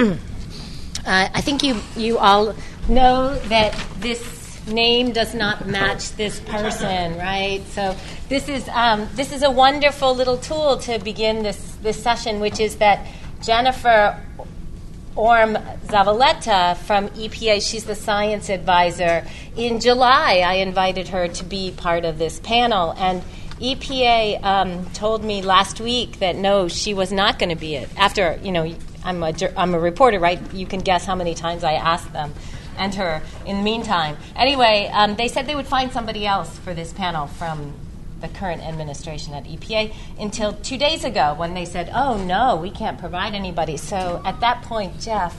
uh, I think you, you all know that this name does not match this person, right? So this is um, this is a wonderful little tool to begin this this session, which is that Jennifer Orme Zavaleta from EPA. She's the science advisor. In July, I invited her to be part of this panel, and EPA um, told me last week that no, she was not going to be it. After you know, I'm a I'm a reporter, right? You can guess how many times I asked them and her in the meantime. Anyway, um, they said they would find somebody else for this panel from the current administration at EPA until two days ago when they said, oh no, we can't provide anybody. So at that point, Jeff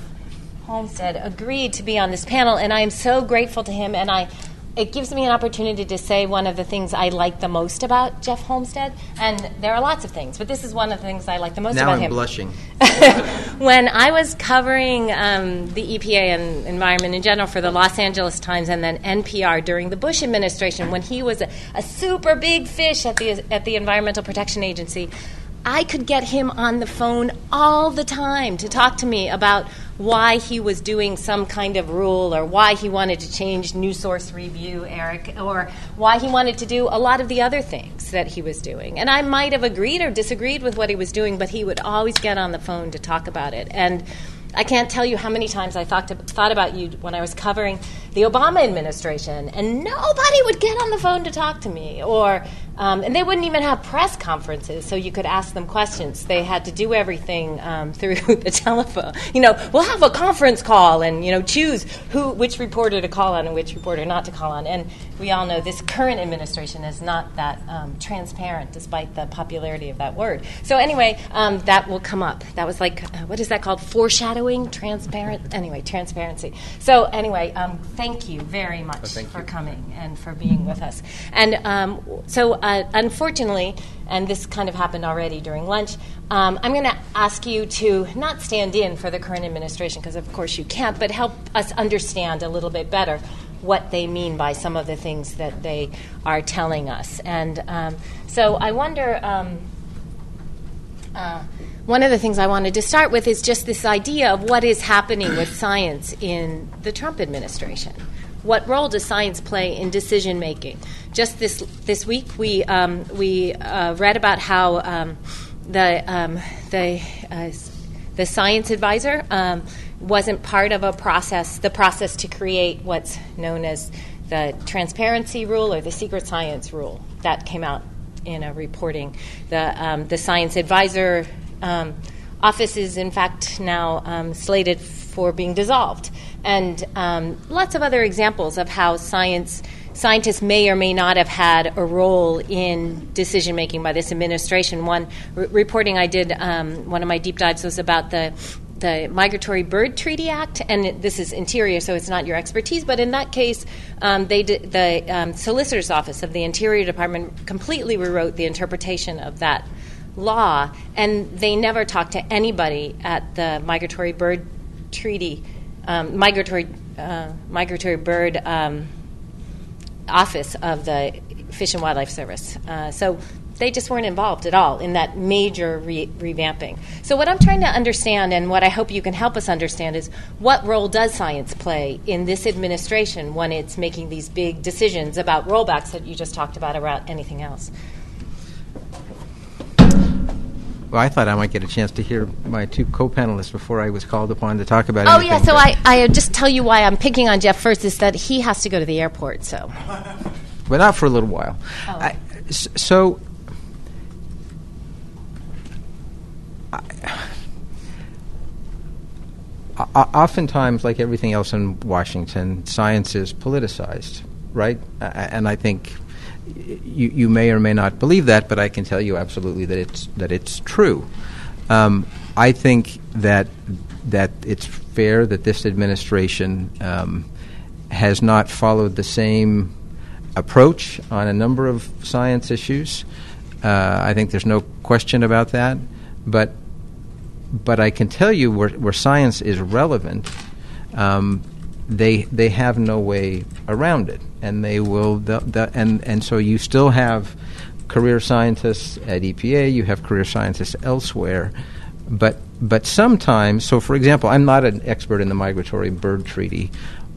Holmstead agreed to be on this panel, and I am so grateful to him. And I it gives me an opportunity to say one of the things I like the most about Jeff Holmstead. And there are lots of things, but this is one of the things I like the most now about I'm him. blushing. when I was covering um, the EPA and environment in general for the Los Angeles Times and then NPR during the Bush administration, when he was a, a super big fish at the, at the Environmental Protection Agency, I could get him on the phone all the time to talk to me about why he was doing some kind of rule or why he wanted to change new source review, Eric, or why he wanted to do a lot of the other things that he was doing. And I might have agreed or disagreed with what he was doing, but he would always get on the phone to talk about it. And I can't tell you how many times I thought, to, thought about you when I was covering the Obama administration, and nobody would get on the phone to talk to me. Or, um, and they wouldn't even have press conferences so you could ask them questions. They had to do everything um, through the telephone. You know, we'll have a conference call and you know choose who, which reporter to call on and which reporter not to call on. And we all know this current administration is not that um, transparent, despite the popularity of that word. So anyway, um, that will come up. That was like, uh, what is that called? Foreshadowing, transparent. Anyway, transparency. So anyway, um, thank you very much thank for you. coming and for being with us. And um, so, uh, unfortunately, and this kind of happened already during lunch, um, I'm going to ask you to not stand in for the current administration, because of course you can't, but help us understand a little bit better what they mean by some of the things that they are telling us. And um, so I wonder. Uh, one of the things I wanted to start with is just this idea of what is happening with science in the Trump administration. What role does science play in decision making? Just this this week, we um, we uh, read about how um, the um, the uh, the science advisor um, wasn't part of a process, the process to create what's known as the transparency rule or the secret science rule that came out in a reporting. The um, the science advisor um, office is in fact now um, slated for being dissolved, and um, lots of other examples of how science scientists may or may not have had a role in decision making by this administration. One reporting I did, um, one of my deep dives was about the the Migratory Bird Treaty Act, and this is interior, so it's not your expertise. But in that case, um, they the um, Solicitor's Office of the Interior Department completely rewrote the interpretation of that law, and they never talked to anybody at the Migratory Bird Treaty, um, Migratory uh, Migratory Bird um, Office of the Fish and Wildlife Service. Uh, so they just weren't involved at all in that major re- revamping. So, what I'm trying to understand, and what I hope you can help us understand, is what role does science play in this administration when it's making these big decisions about rollbacks that you just talked about, about anything else? Well, I thought I might get a chance to hear my two co-panelists before I was called upon to talk about it. Oh, anything. yeah, so I, I just tell you why I'm picking on Jeff first is that he has to go to the airport, so. but not for a little while. Oh. I, so, I, oftentimes, like everything else in Washington, science is politicized, right? And I think you, you may or may not believe that, but I can tell you absolutely that it's that it's true. Um, I think that that it's fair that this administration um, has not followed the same approach on a number of science issues. Uh, I think there's no question about that. But but I can tell you where, where science is relevant, um, they they have no way around it, and they will. The, the, and and so you still have career scientists at EPA, you have career scientists elsewhere, but but sometimes, so for example, I'm not an expert in the migratory bird treaty,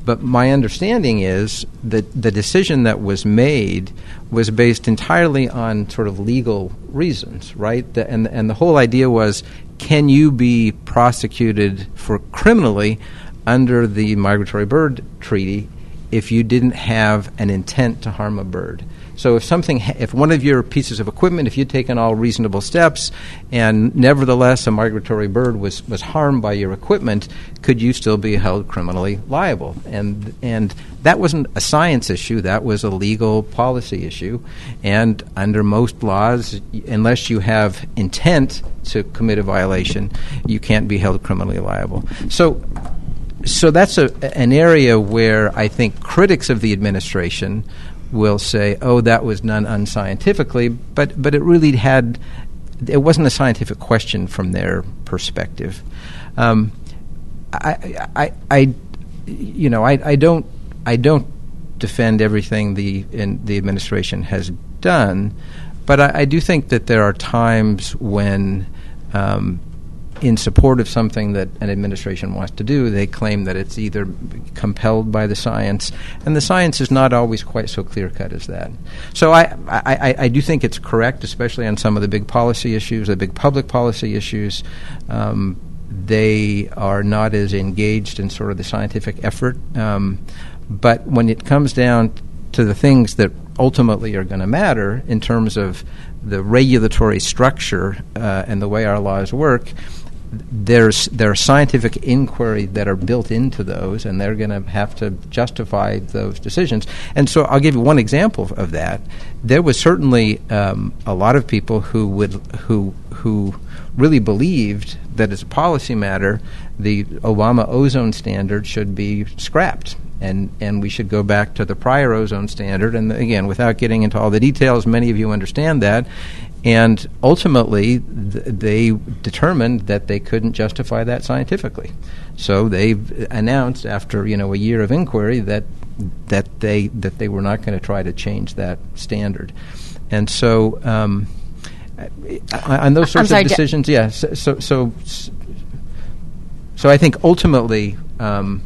but my understanding is that the decision that was made was based entirely on sort of legal reasons, right? The, and and the whole idea was, can you be prosecuted for criminally under the migratory bird treaty if you didn't have an intent to harm a bird? So if something, if one of your pieces of equipment, if you'd taken all reasonable steps, and nevertheless a migratory bird was, was harmed by your equipment, could you still be held criminally liable? And and that wasn't a science issue; that was a legal policy issue. And under most laws, unless you have intent to commit a violation, you can't be held criminally liable. So so that's a, an area where I think critics of the administration will say, "Oh, that was done unscientifically," but but it really had it wasn't a scientific question from their perspective. Um, I, I, I, you know, I, I don't I don't defend everything the in, the administration has done, but I, I, do think that there are times when um, in support of something that an administration wants to do, they claim that it's either compelled by the science, and the science is not always quite so clear cut as that. So I, I, I, do think it's correct, especially on some of the big policy issues, the big public policy issues. Um, they are not as engaged in sort of the scientific effort. Um, but when it comes down to the things that ultimately are going to matter in terms of the regulatory structure uh, and the way our laws work, there's there's scientific inquiry that are built into those, and they're going to have to justify those decisions. And so, I'll give you one example of that. There was certainly um, a lot of people who would who who really believed that as a policy matter, the Obama ozone standard should be scrapped. And, and we should go back to the prior ozone standard. And again, without getting into all the details, many of you understand that. And ultimately, th- they determined that they couldn't justify that scientifically. So they announced after you know a year of inquiry that that they that they were not going to try to change that standard. And so um, on those sorts sorry, of decisions, yes. Yeah, so, so so so I think ultimately. Um,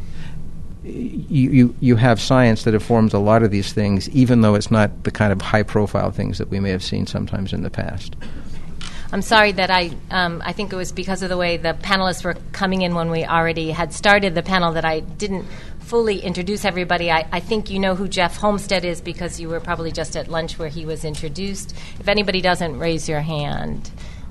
you, you, you have science that informs a lot of these things, even though it's not the kind of high profile things that we may have seen sometimes in the past. I'm sorry that I um, I think it was because of the way the panelists were coming in when we already had started the panel that I didn't fully introduce everybody. I, I think you know who Jeff Holmstead is because you were probably just at lunch where he was introduced. If anybody doesn't, raise your hand.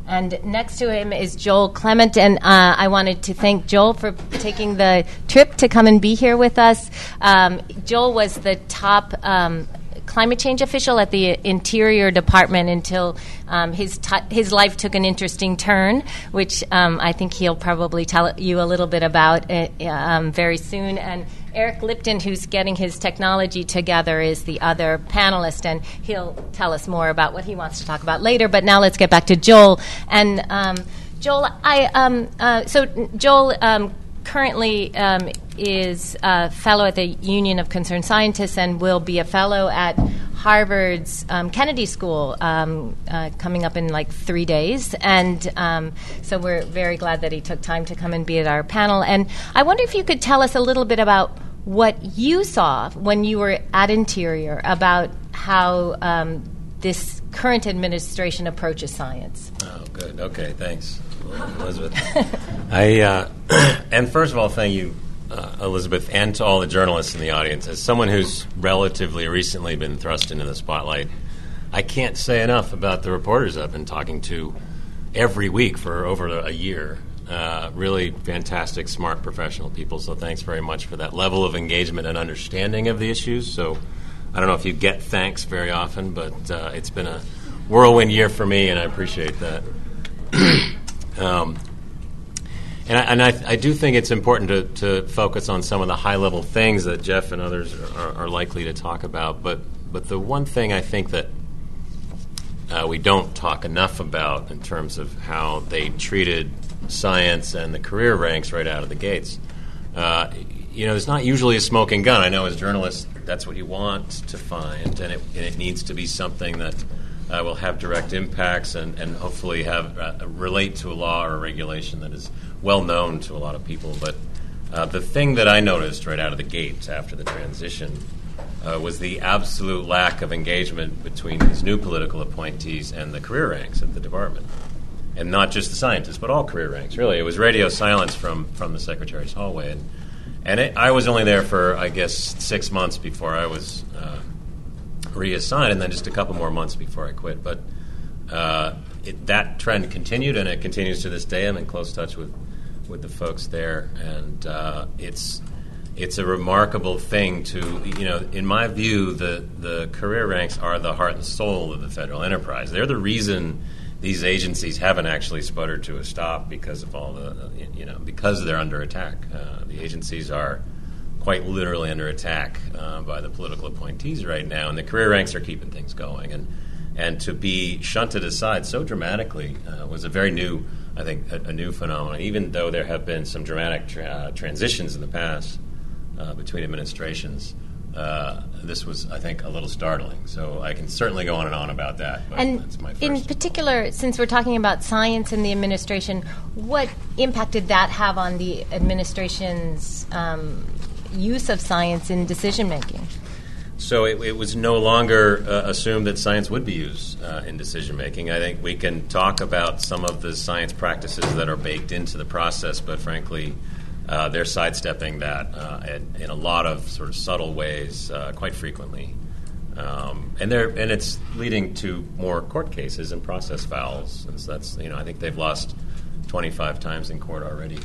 And next to him is Joel Clement. And uh, I wanted to thank Joel for taking the trip to come and be here with us. Um, Joel was the top um, climate change official at the Interior Department until um, his t- his life took an interesting turn, which um, I think he'll probably tell you a little bit about uh, um, very soon. And Eric Lipton, who's getting his technology together, is the other panelist, and he'll tell us more about what he wants to talk about later. But now let's get back to Joel. And um, Joel, I um, uh, so Joel um, currently um, is a fellow at the Union of Concerned Scientists and will be a fellow at Harvard's um, Kennedy School um, uh, coming up in like three days. And um, so we're very glad that he took time to come and be at our panel. And I wonder if you could tell us a little bit about what you saw when you were at Interior about how um, this current administration approaches science. Oh, good. Okay, thanks, Elizabeth. I uh, and first of all, thank you uh, Elizabeth, and to all the journalists in the audience. As someone who's relatively recently been thrust into the spotlight, I can't say enough about the reporters I've been talking to every week for over a year. Uh, really fantastic, smart, professional people. So thanks very much for that level of engagement and understanding of the issues. So I don't know if you get thanks very often, but uh, it's been a whirlwind year for me, and I appreciate that. um, and I, and I, I, do think it's important to, to focus on some of the high level things that Jeff and others are, are likely to talk about. But, but the one thing I think that uh, we don't talk enough about in terms of how they treated science and the career ranks right out of the gates. Uh, you know, it's not usually a smoking gun. I know as journalists, that's what you want to find, and it, and it needs to be something that uh, will have direct impacts and, and hopefully have uh, relate to a law or a regulation that is well known to a lot of people. But uh, the thing that I noticed right out of the gate after the transition uh, was the absolute lack of engagement between these new political appointees and the career ranks at the department. And not just the scientists, but all career ranks, really. It was radio silence from, from the secretary's hallway. And, and it, I was only there for, I guess, six months before I was uh, reassigned, and then just a couple more months before I quit. But uh, it, that trend continued, and it continues to this day. I'm in close touch with, with the folks there, and uh, it's it's a remarkable thing to you know. In my view, the the career ranks are the heart and soul of the federal enterprise. They're the reason these agencies haven't actually sputtered to a stop because of all the you know because they're under attack. Uh, the agencies are quite literally under attack uh, by the political appointees right now, and the career ranks are keeping things going. And and to be shunted aside so dramatically uh, was a very new, I think, a, a, new phenomenon. Even though there have been some dramatic tra- transitions in the past uh, between administrations. Uh, this was, I think, a little startling. So I can certainly go on and on about that. and in particular, since we're talking about science in the administration, what impact did that have on the administration's um, use of science in decision making? So it, it, was no longer uh, assumed that science would be used uh, in decision making. I think we can talk about some of the science practices that are baked into the process, but frankly, uh, they're sidestepping that uh, in, in, a lot of sort of subtle ways uh, quite frequently. Um, and they're and it's leading to more court cases and process fouls. And so that's you know I think they've lost 25 times in court already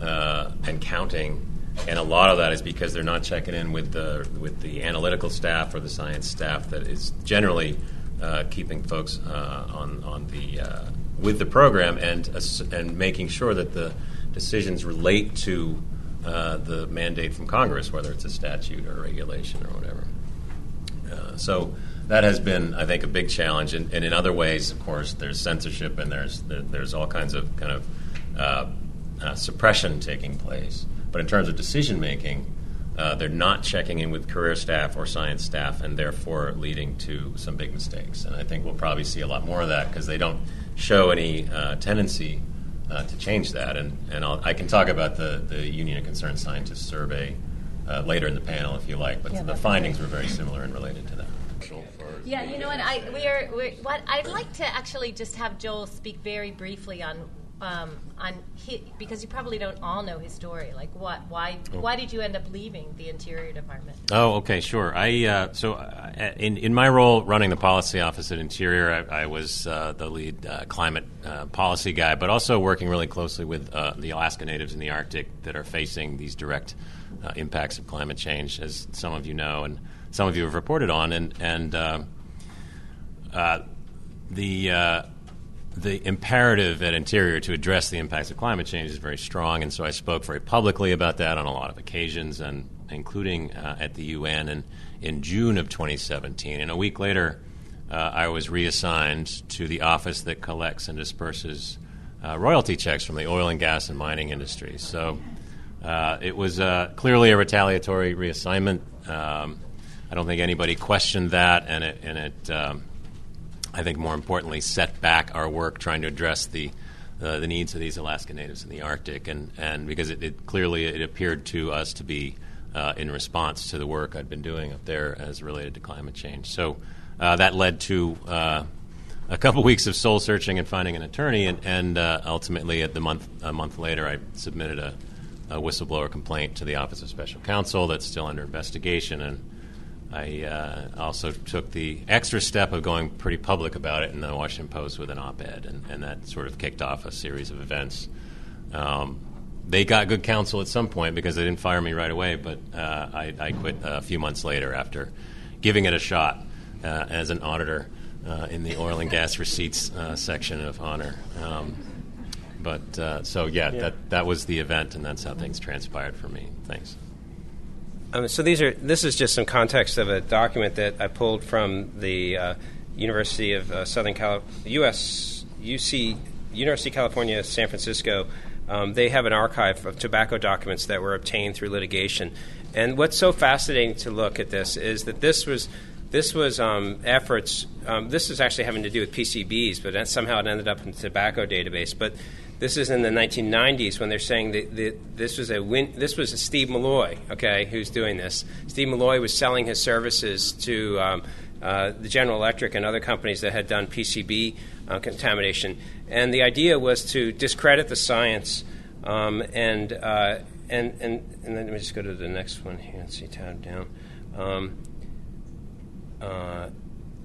uh, and counting. And a lot of that is because they're not checking in with the with the analytical staff or the science staff that is generally uh, keeping folks uh, on on the with the program and and making sure that the decisions relate to uh, the mandate from Congress, whether it's a statute or a regulation or whatever. Uh, so that has been, I think, a big challenge. And, and, in other ways, of course, there's censorship and there's there, there's all kinds of kind of uh, uh suppression taking place. But in terms of decision making, uh, they're not checking in with career staff or science staff, and therefore leading to some big mistakes. And I think we'll probably see a lot more of that because they don't show any uh, tendency uh, to change that. And, and I'll, i can talk about the, the Union of Concerned Scientists survey uh, later in the panel if you like, but yeah, the findings great. were very similar and related to that. Yeah, you know, and I we are we're, what I'd like to actually just have Joel speak very briefly on um, on his, because you probably don't all know his story. Like, what? Why? Oh. Why did you end up leaving the Interior Department? Oh, okay, sure. I uh, so uh, in in my role running the policy office at Interior, I, I was uh, the lead uh, climate uh, policy guy, but also working really closely with uh, the Alaska Natives in the Arctic that are facing these direct impacts of climate change, as some of you know, and some of you have reported on, and and the the imperative at Interior to address the impacts of climate change is very strong, and so I spoke very publicly about that on a lot of occasions, and including uh, at the UN in, in June of 2017. And a week later, uh, I was reassigned to the office that collects and disperses uh, royalty checks from the oil and gas and mining industries. So uh, it was uh, clearly a retaliatory reassignment. Um, I don't think anybody questioned that, and it, and it um, I think more importantly, set back our work trying to address the uh, the needs of these Alaska Natives in the Arctic, and, and because it, it clearly it appeared to us to be uh, in response to the work I'd been doing up there as related to climate change. So uh, that led to uh, a couple weeks of soul searching and finding an attorney, and, and uh, ultimately, at the month a month later, I submitted a, a, whistleblower complaint to the Office of Special Counsel that's still under investigation, and I uh, also took the extra step of going pretty public about it in the Washington Post with an op ed, and, and, that sort of kicked off a series of events. Um, they got good counsel at some point because they didn't fire me right away, but uh, I, I, quit a few months later after giving it a shot uh, as an auditor uh, in the oil and gas receipts uh, section of ONRR. Um, but uh, so, yeah, yeah, that, that was the event, and that's how things transpired for me. Thanks. Um, so these are this is just some context of a document that I pulled from the uh, University of uh, Southern Cal, U.S. UC University of California, San Francisco. Um, they have an archive of tobacco documents that were obtained through litigation. And what's so fascinating to look at this is that this was this was um, efforts. Um, this is actually having to do with PCBs, but somehow it ended up in the tobacco database. But this is in the 1990s when they're saying that, that this was a win, this was a Steve Milloy, okay, who's doing this. Steve Milloy was selling his services to um, uh, the General Electric and other companies that had done PCB uh, contamination, and the idea was to discredit the science um, and, uh, and and and let me just go to the next one here and see tab down. Um, uh,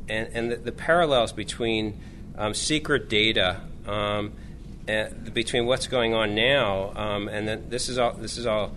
and and the, the, parallels between um, secret data um, between what's going on now, um, and then this is all. This is all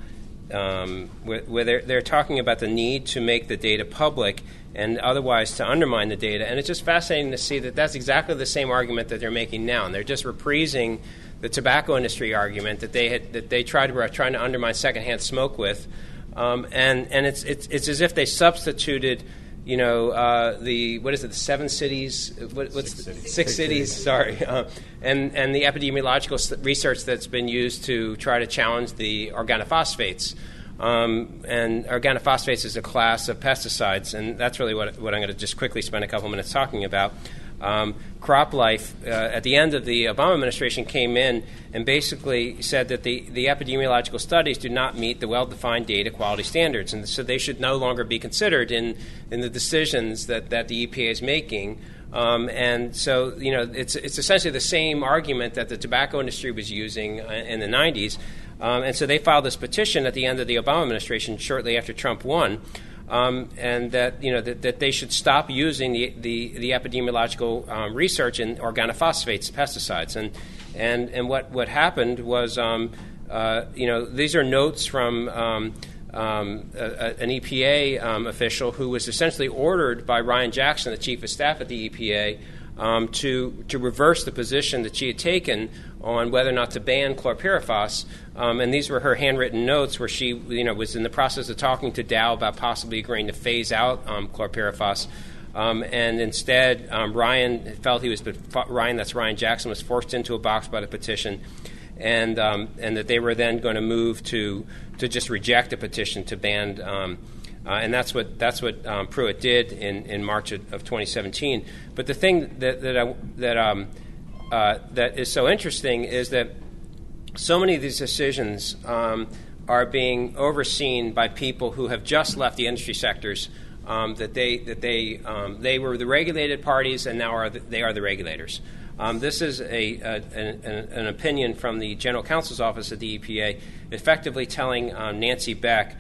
um, where, where they're, they're talking about the need to make the data public and otherwise to undermine the data. And it's just fascinating to see that that's exactly the same argument that they're making now, and they're just reprising the tobacco industry argument that they had that they tried were trying to undermine secondhand smoke with, um, and and it's, it's it's as if they substituted you know, uh, the what is it? The seven cities. What, what's six, the, cities. six, six cities, cities. Sorry, uh, and and the epidemiological research that's been used to try to challenge the organophosphates. Um, and organophosphates is a class of pesticides, and that's really what, what I'm going to just quickly spend a couple minutes talking about. Um, CropLife, uh, at the end of the Obama administration, came in and basically said that the, the epidemiological studies do not meet the well defined data quality standards, and so they should no longer be considered in, in the decisions that, that the EPA is making. Um, and so, you know, it's, it's essentially the same argument that the tobacco industry was using uh, in the 90s. Um, and so they filed this petition at the end of the Obama administration, shortly after Trump won um, and that you know that, that, they should stop using the the, the epidemiological um, research in organophosphates, pesticides, and and and what what happened was um, uh, you know these are notes from. Um, um, a, a, an EPA um, official who was essentially ordered by Ryan Jackson, the chief of staff at the EPA, um, to, to reverse the position that she had taken on whether or not to ban chlorpyrifos. Um, and these were her handwritten notes where she you know, was in the process of talking to Dow about possibly agreeing to phase out um, chlorpyrifos. Um, and instead, um, Ryan felt he was, Ryan, that's Ryan Jackson, was forced into a box by the petition. And, um, and that they were then going to move to, to just reject the petition to ban uh, and that's what that's what um, Pruitt did in, in March of, of 2017. But the thing that that I, that um, uh, that is so interesting is that so many of these decisions um, are being overseen by people who have just left the industry sectors. Um, that they that they um, they were the regulated parties and now are the, they are the regulators. Um, this is a, a an, an, opinion from the General Counsel's office at the EPA, effectively telling um, Nancy Beck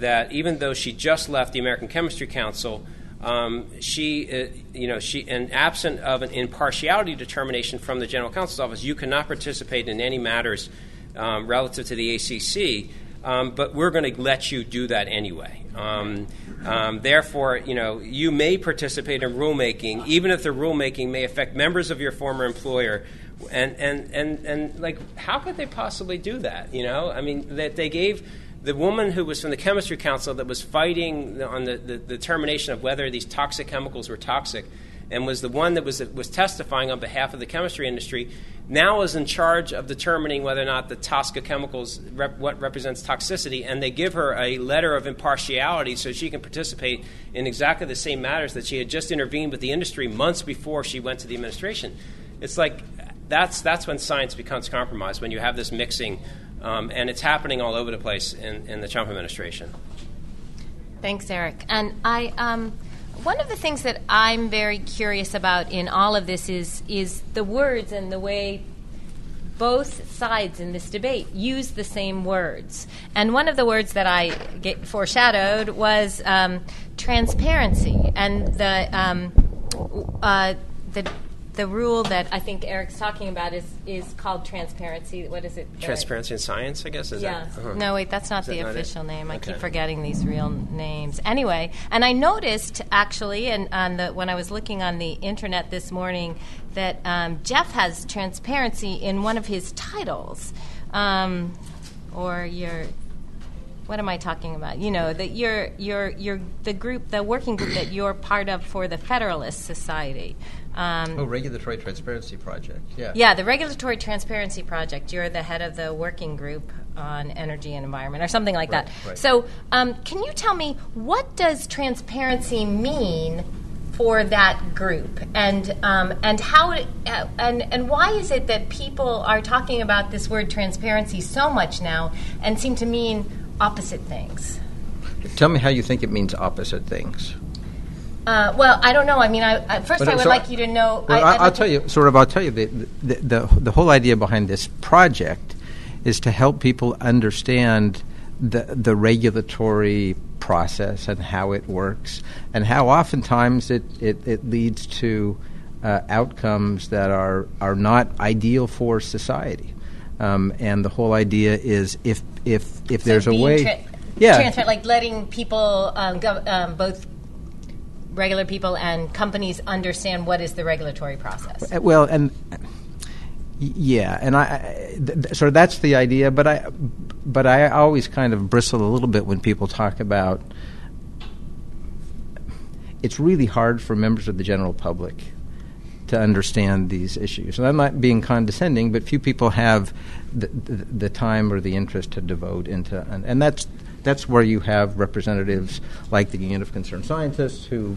that even though she just left the American Chemistry Council, um, she, uh, you know, she, and absent of an impartiality determination from the General Counsel's office, you cannot participate in any matters um, relative to the ACC. Um, but we're going to let you do that anyway. Um, um, therefore, you know, you may participate in rulemaking, even if the rulemaking may affect members of your former employer. And, and, and, and like, how could they possibly do that? You know, I mean, that they gave the woman who was from the chemistry council that was fighting on the, the, the determination of whether these toxic chemicals were toxic and was the one that was, was testifying on behalf of the chemistry industry, now is in charge of determining whether or not the TSCA chemicals rep, what represents toxicity, and they give her a letter of impartiality so she can participate in exactly the same matters that she had just intervened with the industry months before she went to the administration. It's like that's that's when science becomes compromised when you have this mixing um, and it's happening all over the place in, in the Trump administration. Thanks, Eric. And I, um, one of the things that I'm very curious about in all of this is is the words and the way both sides in this debate use the same words. And one of the words that I foreshadowed was um, transparency and the um, uh, the the rule that I think Eric's talking about is is called transparency. What is it? Transparency in science, I guess. Is yeah. That, uh-huh. No, wait, that's not is the that official not name. I keep forgetting these real names. Anyway, and I noticed actually, and on the when I was looking on the internet this morning, that um, Jeff has transparency in one of his titles, um, or your what am I talking about? You know, that you're you're you're the group, the working group that you're part of for the Federalist Society. Um, oh, Regulatory Transparency Project. Yeah. Yeah, the Regulatory Transparency Project. You're the head of the working group on energy and environment, or something like Right, that. right. So, um, can you tell me what does transparency mean for that group, and um, and how it, uh, and and why is it that people are talking about this word transparency so much now and seem to mean opposite things? Tell me how you think it means opposite things. Uh, well, I don't know. I mean, I, first But, I would so- like you to know. Well, I, I'll like tell you, sort of, I'll tell you, the, the, the, the whole idea behind this project is to help people understand the, the regulatory process and how it works, and how oftentimes it, it, it leads to uh, outcomes that are, are not ideal for society. Um, and the whole idea is if, if, if So there's a way. tra- yeah, transparent, like letting people, um, gov- um, both regular people and companies, understand what is the regulatory process. Uh, Well, and yeah, and I, th- so that's the idea. But I, but I always kind of bristle a little bit when people talk about. It's really hard for members of the general public to understand these issues, and I'm not being condescending, but few people have the, the, the time or the interest to devote into, and, and that's that's where you have representatives like the Union of Concerned Scientists who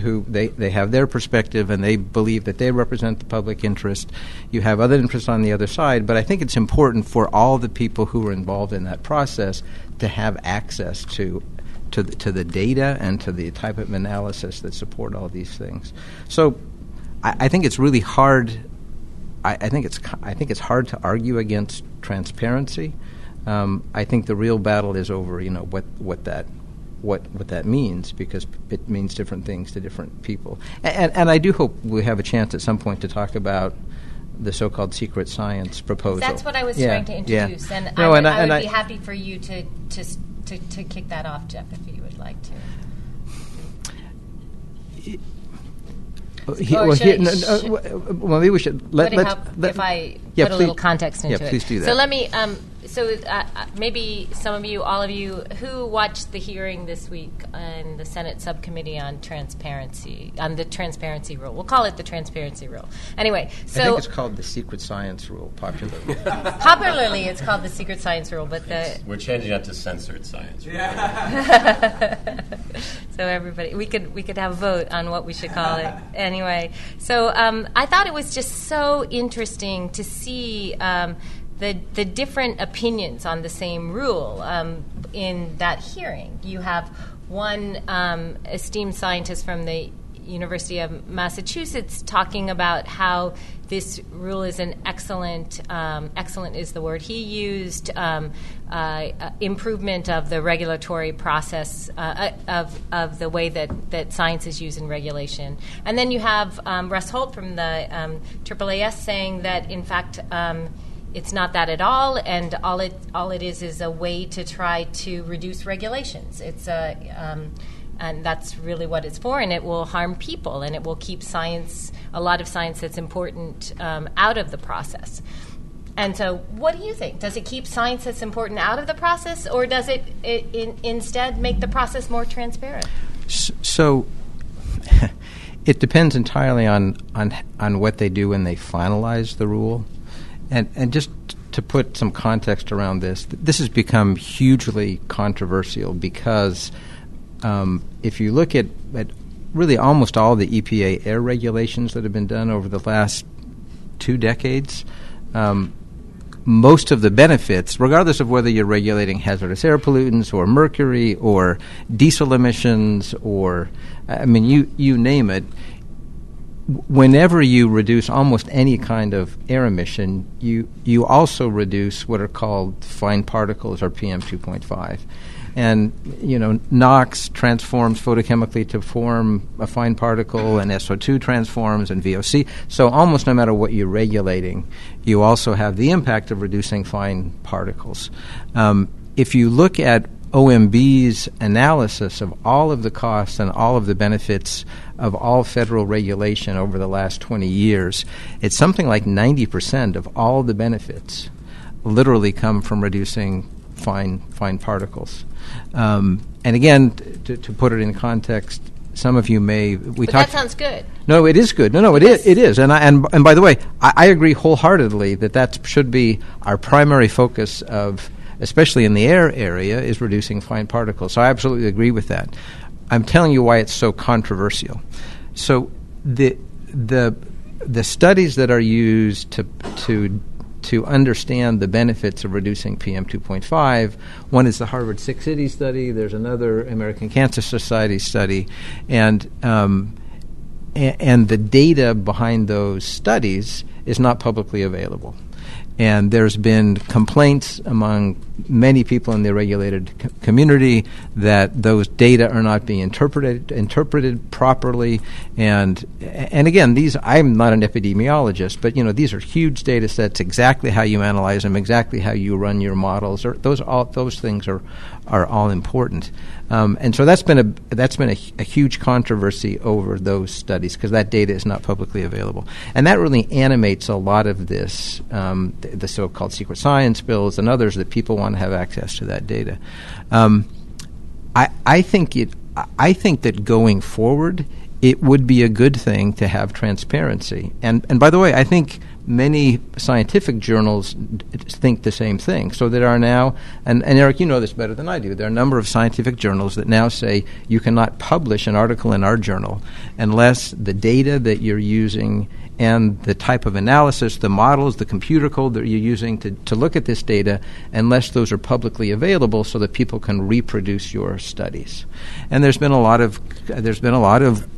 who they, they have their perspective and they believe that they represent the public interest. You have other interests on the other side, but I think it's important for all the people who are involved in that process to have access to to the, to the data and to the type of analysis that support all these things. So I, I think it's really hard. I, I think it's I think it's hard to argue against transparency. Um, I think the real battle is over, you know, what, what that what what that means because it means different things to different people. And, and I do hope we have a chance at some point to talk about the so-called secret science proposal. That's what I was Yeah, trying to yeah. introduce, and, No, I would, and I- I would and be I- happy for you to, to, to, to kick that off, Jeff, if you would like to. He- well, I- no, no, well, maybe we should let. Would it help let- if I yeah, put a little context into yeah, it? please do that. So let me. Um, so uh, uh, maybe some of you, all of you, who watched the hearing this week on the Senate subcommittee on transparency, on the transparency rule. We'll call it the transparency rule. Anyway, so I think it's called the secret science rule, popularly. popularly it's called the secret science rule, but the We're changing that to censored science. Yeah. so everybody, we could we could have a vote on what we should call it. Anyway, so um, I thought it was just so interesting to see um, the the different opinions on the same rule um, in that hearing. You have one um, esteemed scientist from the University of Massachusetts talking about how this rule is an excellent, um, excellent is the word he used, um, uh, uh, improvement of the regulatory process uh, uh, of, of the way that, that science is used in regulation. And then you have um, Rush Holt from the um, AAAS saying that, in fact, um, it's not that at all, and all it all it is is a way to try to reduce regulations. It's a um, and that's really what it's for, and it will harm people, and it will keep science, a lot of science that's important, um, out of the process. And so, what do you think? Does it keep science that's important out of the process, or does it, it in, instead make the process more transparent? So it depends entirely on, on on what they do when they finalize the rule, and and just to put some context around this, this has become hugely controversial because um, if you look at, at really almost all the EPA air regulations that have been done over the last two decades. Um, most of the benefits, regardless of whether you're regulating hazardous air pollutants or mercury or diesel emissions or, I mean, you, you name it, whenever you reduce almost any kind of air emission, you, you also reduce what are called fine particles or PM 2.5. And, you know, NOx transforms photochemically to form a fine particle, and SO2 transforms, and VOC. So almost no matter what you're regulating, you also have the impact of reducing fine particles. Um, if you look at OMB's analysis of all of the costs and all of the benefits of all federal regulation over the last 20 years, it's something like 90% of all the benefits literally come from reducing fine fine particles. Um, and again, to, to put it in context, some of you may we But talked. that sounds good. No, it is good. No, no, it is. It is, and I, and and by the way, I, I agree wholeheartedly that that should be our primary focus of especially in the air area, is reducing fine particles. So I absolutely agree with that. I'm telling you why it's so controversial. So the the the studies that are used to to to understand the benefits of reducing PM 2.5. One is the Harvard Six Cities study. There's another American Cancer Society study, and um, and the data behind those studies is not publicly available. And there's been complaints among many people in the regulated co- community that those data are not being interpreted interpreted properly. And and again, these I'm not an epidemiologist, but you know these are huge data sets. Exactly how you analyze them, exactly how you run your models, or those all those things are are all important. Um, and so that's been a that's been a, a huge controversy over those studies because that data is not publicly available, and that really animates a lot of this um, the, the, so-called secret science bills and others that people want to have access to that data. Um, I I think it I think that going forward it would be a good thing to have transparency. And and by the way, I think many scientific journals think the same thing. So there are now, and, and Eric, you know this better than I do, there are a number of scientific journals that now say you cannot publish an article in our journal unless the data that you're using and the type of analysis, the models, the computer code that you're using to, to look at this data, unless those are publicly available so that people can reproduce your studies. And there's been a lot of there's been a lot of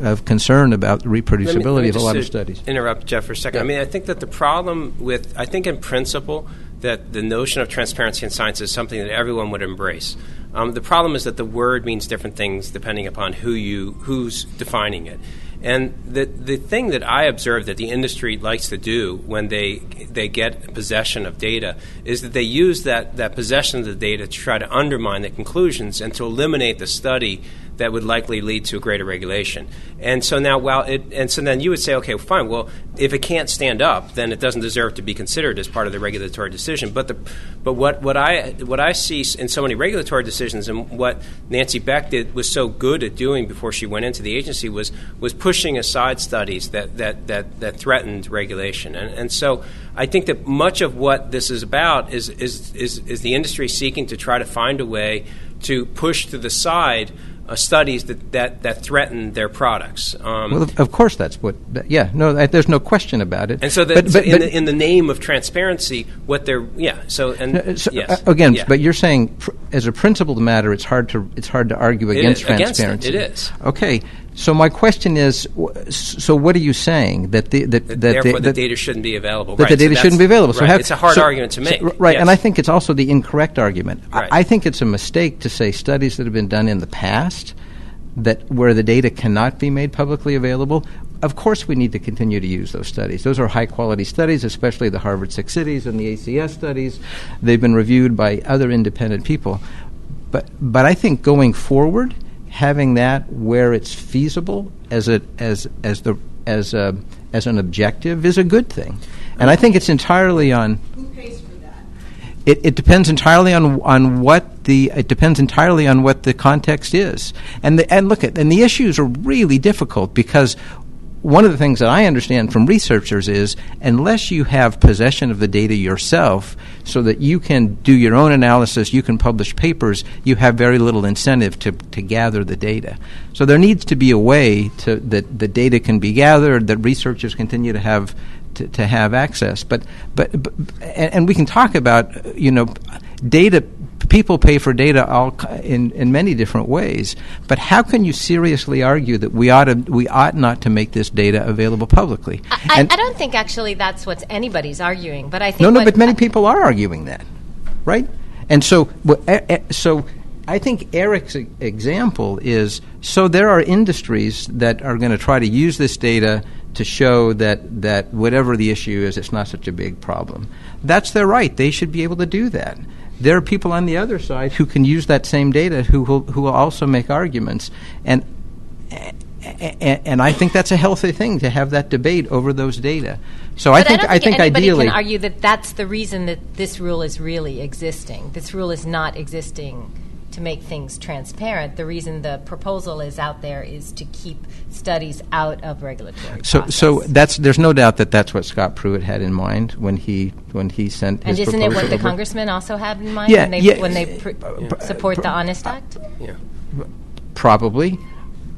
of concern about the reproducibility Let me- let me of a lot of studies. Interrupt Jeff for a second. I mean, I think that the problem with, I think in principle, that the notion of transparency in science is something that everyone would embrace. Um, the problem is that the word means different things depending upon who you who's defining it. And the the thing that I observe that the industry likes to do when they they get possession of data is that they use that, that possession of the data to try to undermine the conclusions and to eliminate the study that would likely lead to a greater regulation. And so now, while it, and so then you would say, okay, fine. Well, if it can't stand up, then it doesn't deserve to be considered as part of the regulatory decision. But the, but what, what I what I see in so many regulatory decisions, and what Nancy Beck did was so good at doing before she went into the agency was was pushing aside studies that that that, that threatened regulation. And, and so I think that much of what this is about is is is, is the industry seeking to try to find a way to push to the side uh, studies that, that, that threaten their products. Um, Well, of, course, that's what. yeah, no, there's no question about it. and so, that, But- but- in, but- the, in the name of transparency, what they're yeah. So and Uh, so, yes, uh, again, yeah. but you're saying, pr- as a principled matter, it's hard to it's hard to argue It against is- against it. transparency. It is. Okay, so my question is, so what are you saying that the that that, Therefore, the, the data shouldn't be available. that right, the data that's- shouldn't be available. So right, how- it's a hard so- argument to make. r- right? yes. And I think it's also the incorrect argument. I- Right. I, think it's a mistake to say studies that have been done in the past that where the data cannot be made publicly available. Of course, we need to continue to use those studies. Those are high quality studies, especially the Harvard Six Cities and the ACS studies. They've been reviewed by other independent people. But but I think going forward, having that where it's feasible as a as as the as a as an objective is a good thing. And I think it's entirely on Who pays for that? it, it depends entirely on on what the it depends entirely on what the context is, and the, and look at and the issues are really difficult because one of the things that I understand from researchers is unless you have possession of the data yourself, so that you can do your own analysis, you can publish papers, you have very little incentive to to gather the data. So there needs to be a way to that the data can be gathered, that researchers continue to have to, to have access. But, but, but and, we can talk about you know data. People pay for data all in, in many different ways. But how can you seriously argue that we ought to we ought not to make this data available publicly? I, I, And- I don't think actually that's what anybody's arguing, but I think no, no, but many people are arguing that, right? And so, so I think Eric's example is so there are industries that are going to try to use this data to show that that whatever the issue is, it's not such a big problem. That's their right; they should be able to do that. There are people on the other side who can use that same data who will who will also make arguments and. And, and I think that's a healthy thing to have that debate over those data. So I think I don't I think anybody ideally can argue that that's the reason that this rule is really existing. This rule is not existing to make things transparent. The reason the proposal is out there is to keep studies out of regulatory. So, process. so that's there's no doubt that that's what Scott Pruitt had in mind when he when he sent and his isn't it what the over. congressman also had in mind Yeah, when they yeah. when they pr- support the Honest Act? Yeah. Probably.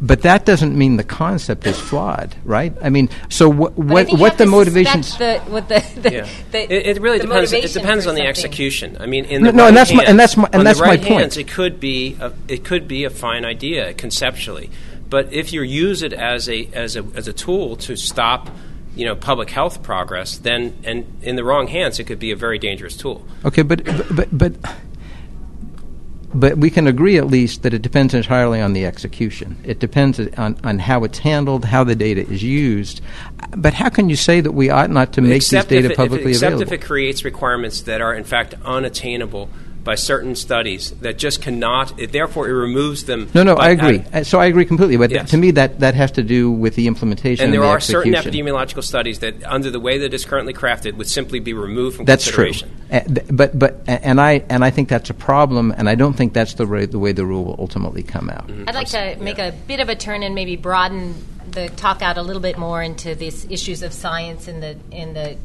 But that doesn't mean the concept is flawed, right? I mean, so what But I what, what the to motivations? The, what the, the, Yeah. the, it, it really the depends. It depends on the something. execution. I mean, in No, the no, right and that's my- and hands- that's my- and that's the my point. Hands, it could be a, it could be a fine idea conceptually, but if you use it as a as a as a tool to stop, you know, public health progress, then and in the wrong hands, it could be a very dangerous tool. Okay, but but but but we can agree at least that it depends entirely on the execution. It depends on, on how it's handled, how the data is used. But how can you say that we ought not to make except these data it, publicly if except available? if it creates requirements that are in fact unattainable by certain studies that just cannot. It, therefore, it removes them. no, no, I agree. Uh, so I agree completely. But Yes. to me, that, that has to do with the implementation and there the are certain epidemiological studies that, under the way that it's currently crafted, would simply be removed from That's true. consideration. Uh, th- but but and I and I think that's a problem, and I don't think that's the way the way the rule will ultimately come out. I'd like to make a bit of a turn and maybe broaden the talk out a little bit more into these issues of science in the in the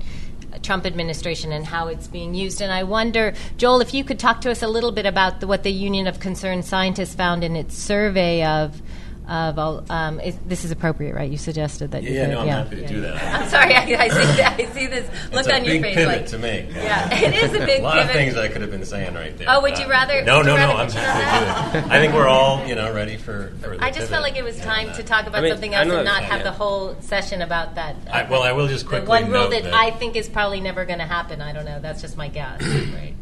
Trump administration and how it's being used. And I wonder, Joel, if you could talk to us a little bit about the, what the Union of Concerned Scientists found in its survey of. Of all, um, is, this is appropriate, right? You suggested that. you Yeah, could, no, I'm happy to do that. I'm sorry, I, I, see, I see this look It's on your face. big face. pivot like, to make. Yeah, it is a big a lot pivot. of things I could have been saying right there. Oh, would you Uh, rather- No, no, rather no. I'm put happy to do it. I think we're all, you know, ready for. for the I just felt like it was time to talk about I mean, something else and not have yeah. the whole session about that. uh, I, well, I will just quickly one rule that, that I think is probably never going to happen. I don't know. That's just my guess. right?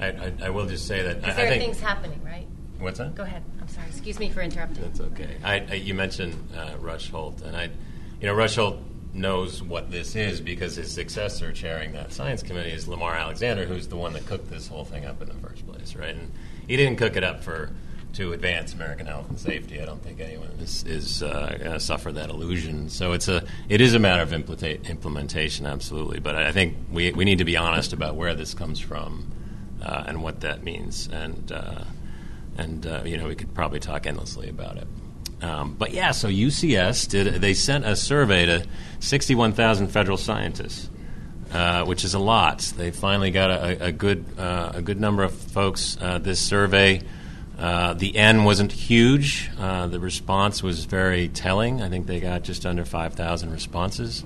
I, I, I will just say that I, Because I there are think. things happening, right? What's that? Go ahead. Excuse me for interrupting. That's okay. I, I, you mentioned uh, Rush Holt, and I, you know, Rush Holt knows what this is because his successor chairing that science committee is Lamar Alexander, who's the one that cooked this whole thing up in the first place, right? And he didn't cook it up for to advance American health and safety. I don't think anyone is, is uh, going to suffer that illusion. So it's a it is a matter of implementation, absolutely. But I think we we need to be honest about where this comes from uh, and what that means, and uh, and uh, you know we could probably talk endlessly about it. Um, but yeah, so UCS did. They sent a survey to 61,000 federal scientists, uh, which is a lot. They finally got a, a good uh, a good number of folks. Uh, this survey, uh, the N wasn't huge. Uh, the response was very telling. I think they got just under 5,000 responses,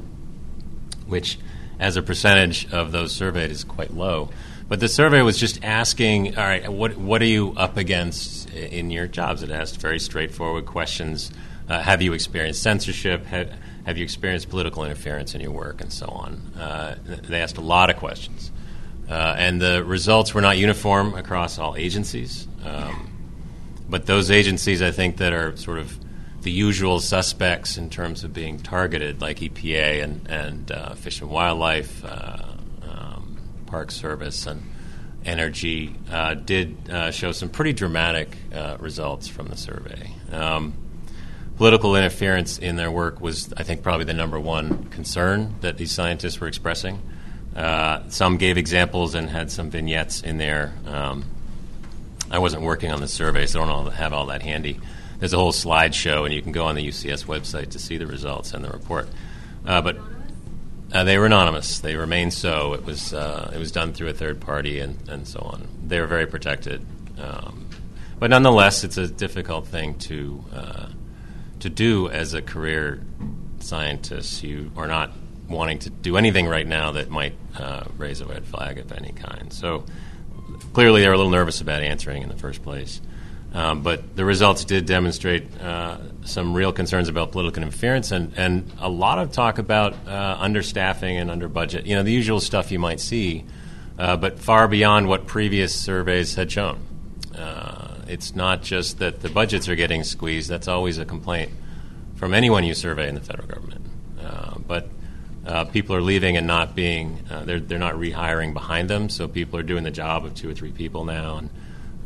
which, as a percentage of those surveyed, is quite low. But the survey was just asking, all right, what what are you up against in your jobs? It asked very straightforward questions. Uh, have you experienced censorship? Have, have you experienced political interference in your work, and so on? Uh, they asked a lot of questions, uh, and the results were not uniform across all agencies. Um, but those agencies, I think, that are sort of the usual suspects in terms of being targeted, like EPA and, and uh, Fish and Wildlife, uh, Park Service, and Energy, uh, did uh, show some pretty dramatic uh, results from the survey. Um, political interference in their work was, I think, probably the number one concern that these scientists were expressing. Uh, some gave examples and had some vignettes in there. Um, I wasn't working on the survey, so I don't have all that handy. There's a whole slideshow, and you can go on the UCS website to see the results and the report. Uh, but uh, they were anonymous. They remain so. It was uh, it was done through a third party, and, and so on. They were very protected, um, but nonetheless, it's a difficult thing to uh, to do as a career scientist. You are not wanting to do anything right now that might uh, raise a red flag of any kind. So clearly, they're a little nervous about answering in the first place. Um, but the results did demonstrate uh, some real concerns about political interference and, and a lot of talk about uh, understaffing and under budget. You know, the usual stuff you might see, uh, but far beyond what previous surveys had shown. Uh, it's not just that the budgets are getting squeezed, that's always a complaint from anyone you survey in the federal government. Uh, but uh, people are leaving and not being, they're, they're not rehiring behind them, so people are doing the job of two or three people now. And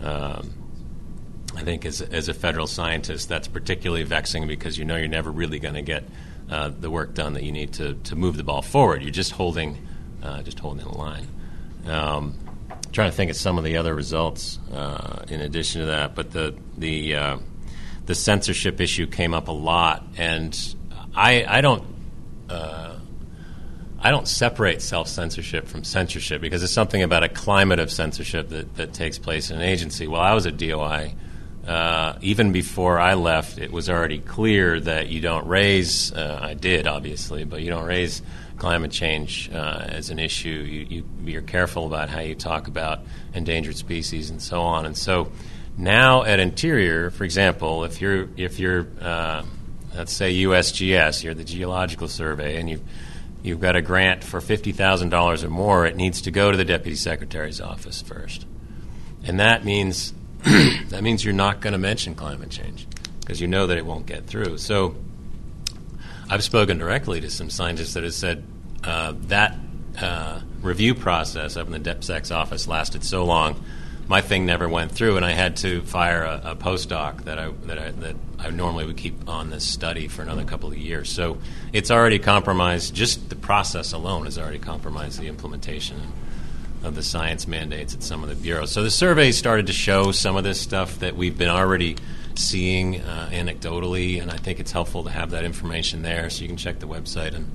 um, I think as, as a federal scientist, that's particularly vexing because you know you're never really going to get uh, the work done that you need to, to move the ball forward. You're just holding, uh, just holding the line. Um, trying to think of some of the other results uh, in addition to that, but the the uh, the censorship issue came up a lot, and I I don't. Uh, I don't separate self censorship from censorship because it's something about a climate of censorship that, that takes place in an agency. While I was at DOI, uh, even before I left, it was already clear that you don't raise, uh, I did obviously, but you don't raise climate change uh, as an issue. You, you, are careful about how you talk about endangered species and so on. And so now at Interior, for example, if you're, if you're uh, let's say USGS, you're the Geological Survey, and you've, you've got a grant for $50,000 or more, it needs to go to the Deputy Secretary's office first. And that means, that means you're not going to mention climate change because you know that it won't get through. So I've spoken directly to some scientists that have said uh, that uh, review process up in the DepSec's office lasted so long my thing never went through, and I had to fire a, a postdoc that I that I that I normally would keep on this study for another couple of years. So it's already compromised. Just the process alone has already compromised the implementation of the science mandates at some of the bureaus. So the survey started to show some of this stuff that we've been already seeing uh, anecdotally, and I think it's helpful to have that information there, so you can check the website and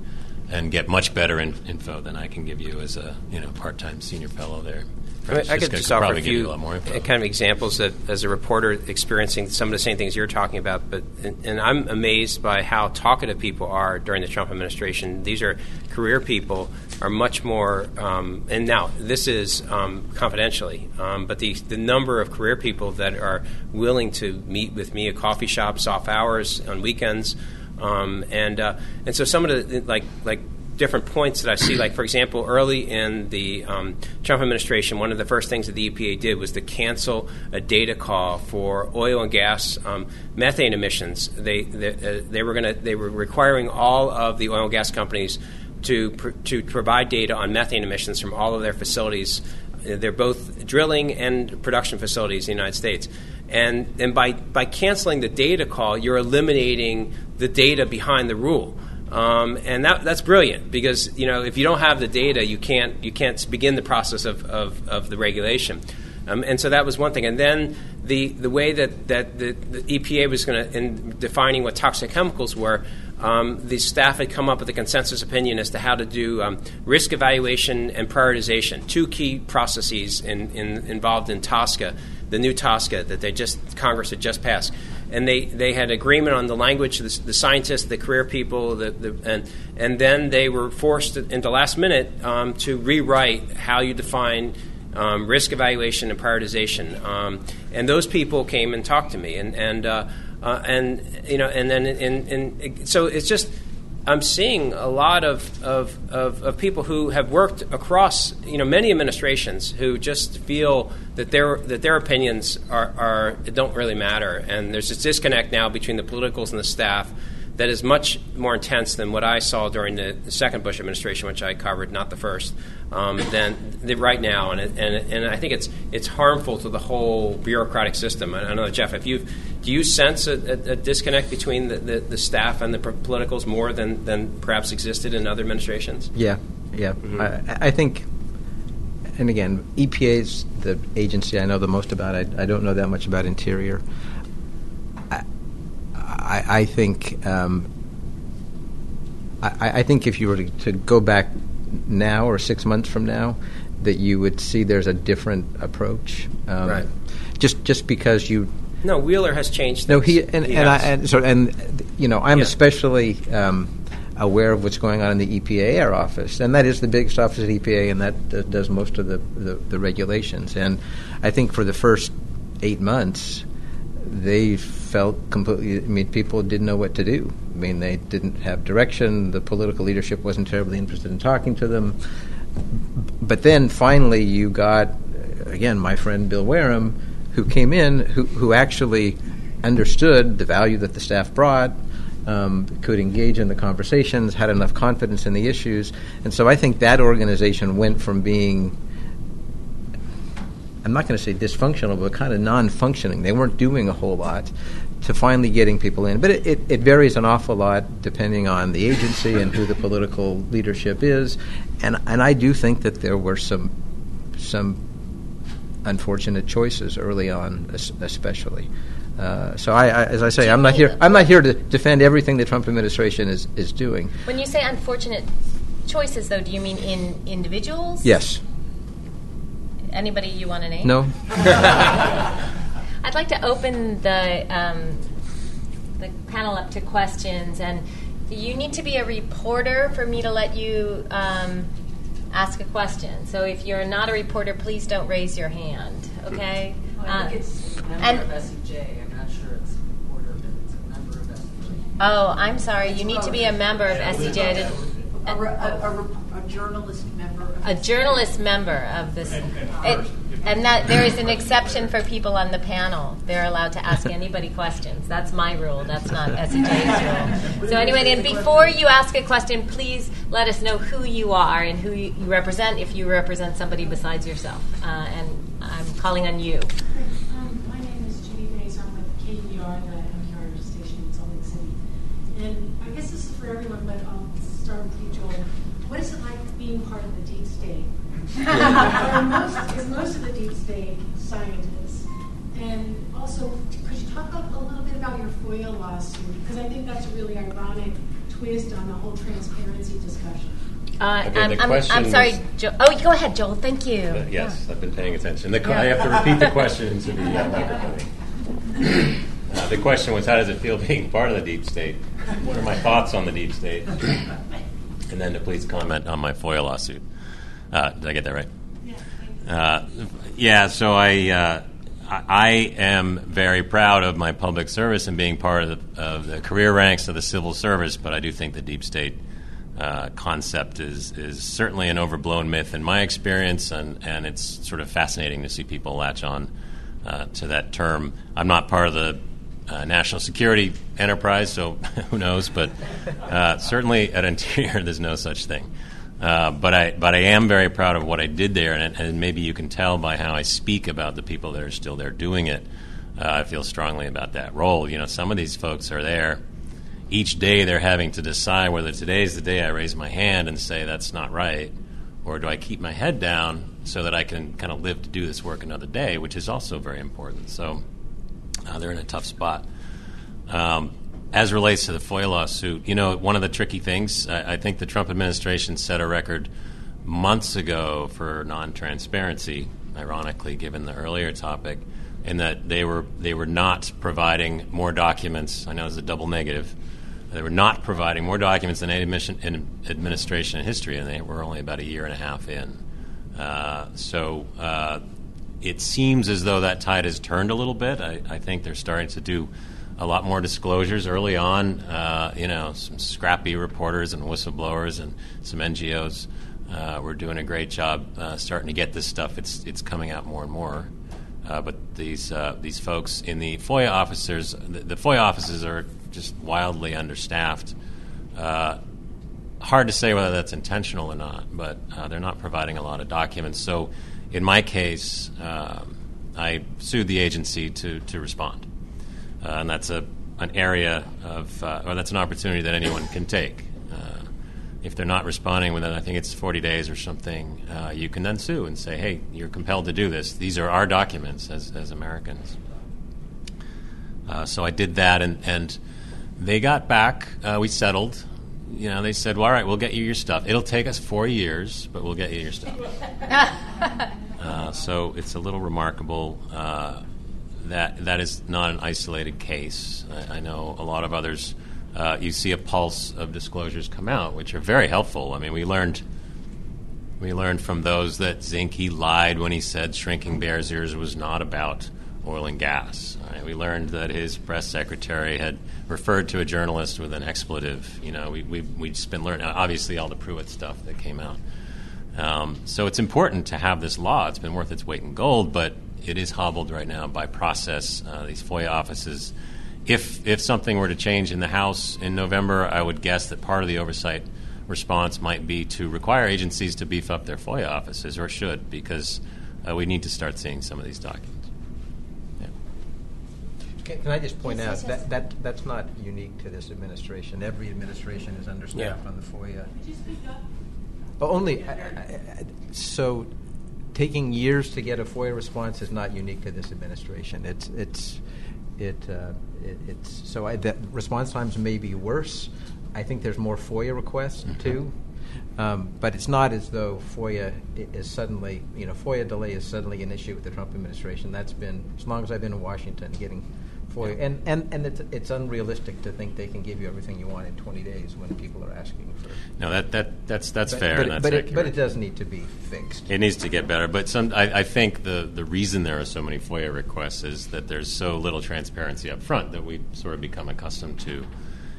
and get much better in, info than I can give you as a you know part time senior fellow there. I, mean, I could just offer a few kind of examples that, as a reporter, experiencing some of the same things you're talking about. But and, and, I'm amazed by how talkative people are during the Trump administration. These are career people are much more. Um, and now this is um, confidentially, um, but the the number of career people that are willing to meet with me at coffee shops, off hours, on weekends. Um, and uh, and so some of the like like different points that I see. Like, for example, early in the um, Trump administration, one of the first things that the EPA did was to cancel a data call for oil and gas um, methane emissions. They they, uh, they were going to they were requiring all of the oil and gas companies to pr- to provide data on methane emissions from all of their facilities. They're both drilling and production facilities in the United States. And, and by, by canceling the data call, you're eliminating the data behind the rule. Um, and that, that's brilliant because you know if you don't have the data, you can't you can't begin the process of, of, of the regulation. Um, and so that was one thing. And then the, the way that, that the, the EPA was going to, in defining what toxic chemicals were, um, the staff had come up with a consensus opinion as to how to do um, risk evaluation and prioritization, two key processes in, in, involved in TSCA, the new TSCA that they just Congress had just passed and they, they had agreement on the language, the, the scientists, the career people, the, the, and, and then they were forced into last minute um, to rewrite how you define um, risk evaluation and prioritization. Um, and those people came and talked to me, and and uh, uh, and you know, and then and, and so it's just I'm seeing a lot of, of, of, of, people who have worked across you know many administrations who just feel that their that their opinions are, are don't really matter, and there's this disconnect now between the politicals and the staff that is much more intense than what I saw during the, the second Bush administration, which I covered, not the first, um, than the, right now. And, and, and I think it's, it's harmful to the whole bureaucratic system. I, I know, Jeff, if you do you sense a, a, a disconnect between the, the, the, staff and the politicals more than, than perhaps existed in other administrations? Yeah, yeah. Mm-hmm. I, I think and again, EPA is the agency I know the most about. I, I don't know that much about Interior. I, I think um, I, I, think if you were to, to, go back now or six months from now, that you would see there's a different approach. Um, right. Just just because you. No, Wheeler has changed. Things. No, he and, he and I and so and you know I'm yeah. especially. Um, aware of what's going on in the EPA air office, and that is the biggest office at EPA, and that does most of the, the, the regulations. And I think for the first eight months, they felt completely. I mean, people didn't know what to do. I mean, they didn't have direction. The political leadership wasn't terribly interested in talking to them. But then finally, you got again my friend Bill Wehrum, who came in, who who actually understood the value that the staff brought. Um, could engage in the conversations, had enough confidence in the issues, and so I think that organization went from being I'm not going to say dysfunctional, but kind of non functioning. They weren't doing a whole lot to finally getting people in. But it, it, it, varies an awful lot depending on the agency and who the political leadership is. And, and I do think that there were some, some unfortunate choices early on, especially. Uh, so, I, I, as I say, I'm not here. I'm not here to defend everything the Trump administration is, is doing. When you say unfortunate choices, though, do you mean in individuals? Yes. Anybody you want to name? No. I'd like to open the um, the panel up to questions, and you need to be a reporter for me to let you um, ask a question. So if you're not a reporter, please don't raise your hand. Okay. Well, I think uh, it's a member and, of SEJ. I'm not sure it's a reporter, but it's a member of SEJ. Oh, I'm sorry. You need to be a member of SEJ. A, a, a, a, journalist member. a journalist member of this. It, and that there is an exception for people on the panel. They're allowed to ask anybody questions. That's my rule. That's not SEJ's rule. So anyway, and before you ask a question, please let us know who you are and who you represent. If you represent somebody besides yourself, uh, and I'm calling on you. Um, my name is Judy Fahys. I'm with KUER, the NPR station in Salt Lake City. And I guess this is for everyone, but I'll start with you, Joel. What is it like being part of the deep state? most, most of the deep state scientists. And also, could you talk a, a little bit about your FOIA lawsuit? Because I think that's a really ironic twist on the whole transparency discussion. Uh, okay, I'm, I'm, I'm, sorry, Joel. Oh, go ahead, Joel. Thank you. Uh, yes, yeah. I've been paying attention. The, yeah. I have to repeat the question into the uh, microphone. Uh, the question was, how does it feel being part of the deep state? What are my thoughts on the deep state? and then to please comment on my FOIA lawsuit. Uh, did I get that right? Uh, yeah, so I, uh, I am very proud of my public service and being part of the, of the career ranks of the civil service, but I do think the deep state uh, concept is, is certainly an overblown myth in my experience, and, and it's sort of fascinating to see people latch on uh, to that term. I'm not part of the uh, national security enterprise, so who knows, but uh, certainly at Interior, there's no such thing. Uh, but I but I am very proud of what I did there, and, and, maybe you can tell by how I speak about the people that are still there doing it. Uh, I feel strongly about that role. You know, some of these folks are there. Each day they're having to decide whether today is the day I raise my hand and say that's not right, or do I keep my head down so that I can kind of live to do this work another day, which is also very important. So uh, they're in a tough spot. Um, as relates to the FOIA lawsuit, you know, one of the tricky things, I, I think the Trump administration set a record months ago for non-transparency. Ironically, given the earlier topic, in that they were they were not providing more documents. I know it's a double negative. They were not providing more documents than any administration in history, and they were only about a year and a half in. Uh, so uh, it seems as though that tide has turned a little bit. I, I think they're starting to do a lot more disclosures early on. Uh, you know, some scrappy reporters and whistleblowers and some NGOs uh, were doing a great job uh, starting to get this stuff. It's it's coming out more and more. Uh, but these uh, these folks in the FOIA officers, the, the, FOIA offices are just wildly understaffed. Uh, hard to say whether that's intentional or not, but they're not providing a lot of documents. So, in my case, um, I sued the agency to to respond uh, and that's a an area of, uh, or that's an opportunity that anyone can take. Uh, if they're not responding within, I think it's 40 days or something, uh, you can then sue and say, hey, you're compelled to do this. These are our documents as, as Americans. Uh, so I did that, and, and they got back. We settled. You know, they said, well, all right, we'll get you your stuff. It'll take us four years, but we'll get you your stuff. so it's a little remarkable that that is not an isolated case. I, I know a lot of others. Uh, you see a pulse of disclosures come out, which are very helpful. I mean, we learned we learned from those that Zinke lied when he said shrinking Bears Ears was not about oil and gas. Right? We learned that his press secretary had referred to a journalist with an expletive. You know, we, we, we've just been learning, obviously, all the Pruitt stuff that came out. Um, so it's important to have this law. It's been worth its weight in gold, but it is hobbled right now by process. Uh, these FOIA offices. If if something were to change in the House in November, I would guess that part of the oversight response might be to require agencies to beef up their FOIA offices, or should, because uh, we need to start seeing some of these documents. Yeah. Can, can, I just point yes, out yes, yes. that, that that's not unique to this administration. Every administration is understaffed yeah. on the FOIA. But only uh, uh, so taking years to get a FOIA response is not unique to this administration. It's it's it, uh, it it's so I, that response times may be worse. I think there's more FOIA requests Mm-hmm. too. Um, but it's not as though FOIA is suddenly, you know, FOIA delay is suddenly an issue with the Trump administration. That's been, as long as I've been in Washington, getting FOIA. And, and, and it's, it's unrealistic to think they can give you everything you want in 20 days when people are asking for No, that, that that's that's but, fair. But, that's but, it, but it does need to be fixed. It needs to get better, but some. I, I think the the reason there are so many FOIA requests is that there's so little transparency up front that we sort of become accustomed to,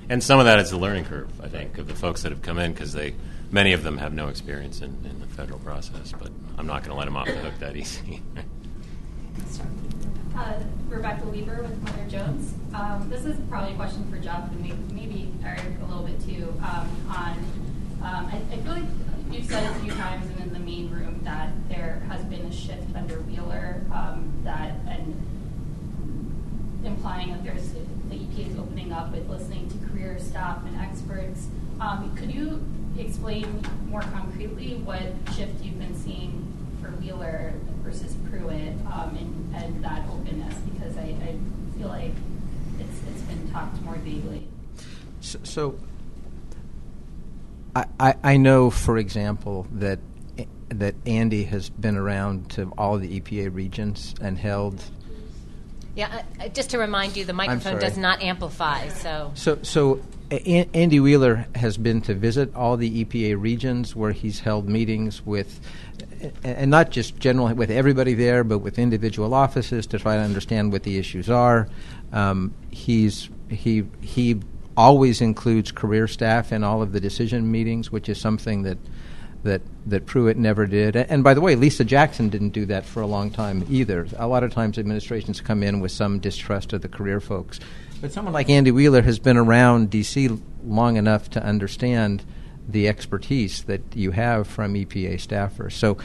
and some of that is the learning curve. I think of the folks that have come in because they many of them have no experience in, in the federal process. But I'm not going to let them off the hook that easy. Uh, Rebecca Leber with Mother Jones. Um, this is probably a question for Jeff and maybe, Eric a little bit too. Um, on, um, I, I feel like you've said a few times and in the main room that there has been a shift under Wheeler um, that and implying that there's the EPA is opening up with listening to career staff and experts. Um, could you explain more concretely what shift you've been seeing for Wheeler versus Pruitt um, and, and that openness? Because I, I feel like it's, it's been talked more vaguely. So, so I, I, I know, for example, that that Andy has been around to all the EPA regions and held. Yeah, uh, uh, just to remind you, the microphone does not amplify, so. So, so A- Andy Wheeler has been to visit all the EPA regions where he's held meetings with, and not just general with everybody there, but with individual offices to try to understand what the issues are. Um, he's he he always includes career staff in all of the decision meetings, which is something that that that Pruitt never did. And by the way, Lisa Jackson didn't do that for a long time either. A lot of times administrations come in with some distrust of the career folks. But someone like Andy Wheeler has been around DC long enough to understand the expertise that you have from EPA staffers. So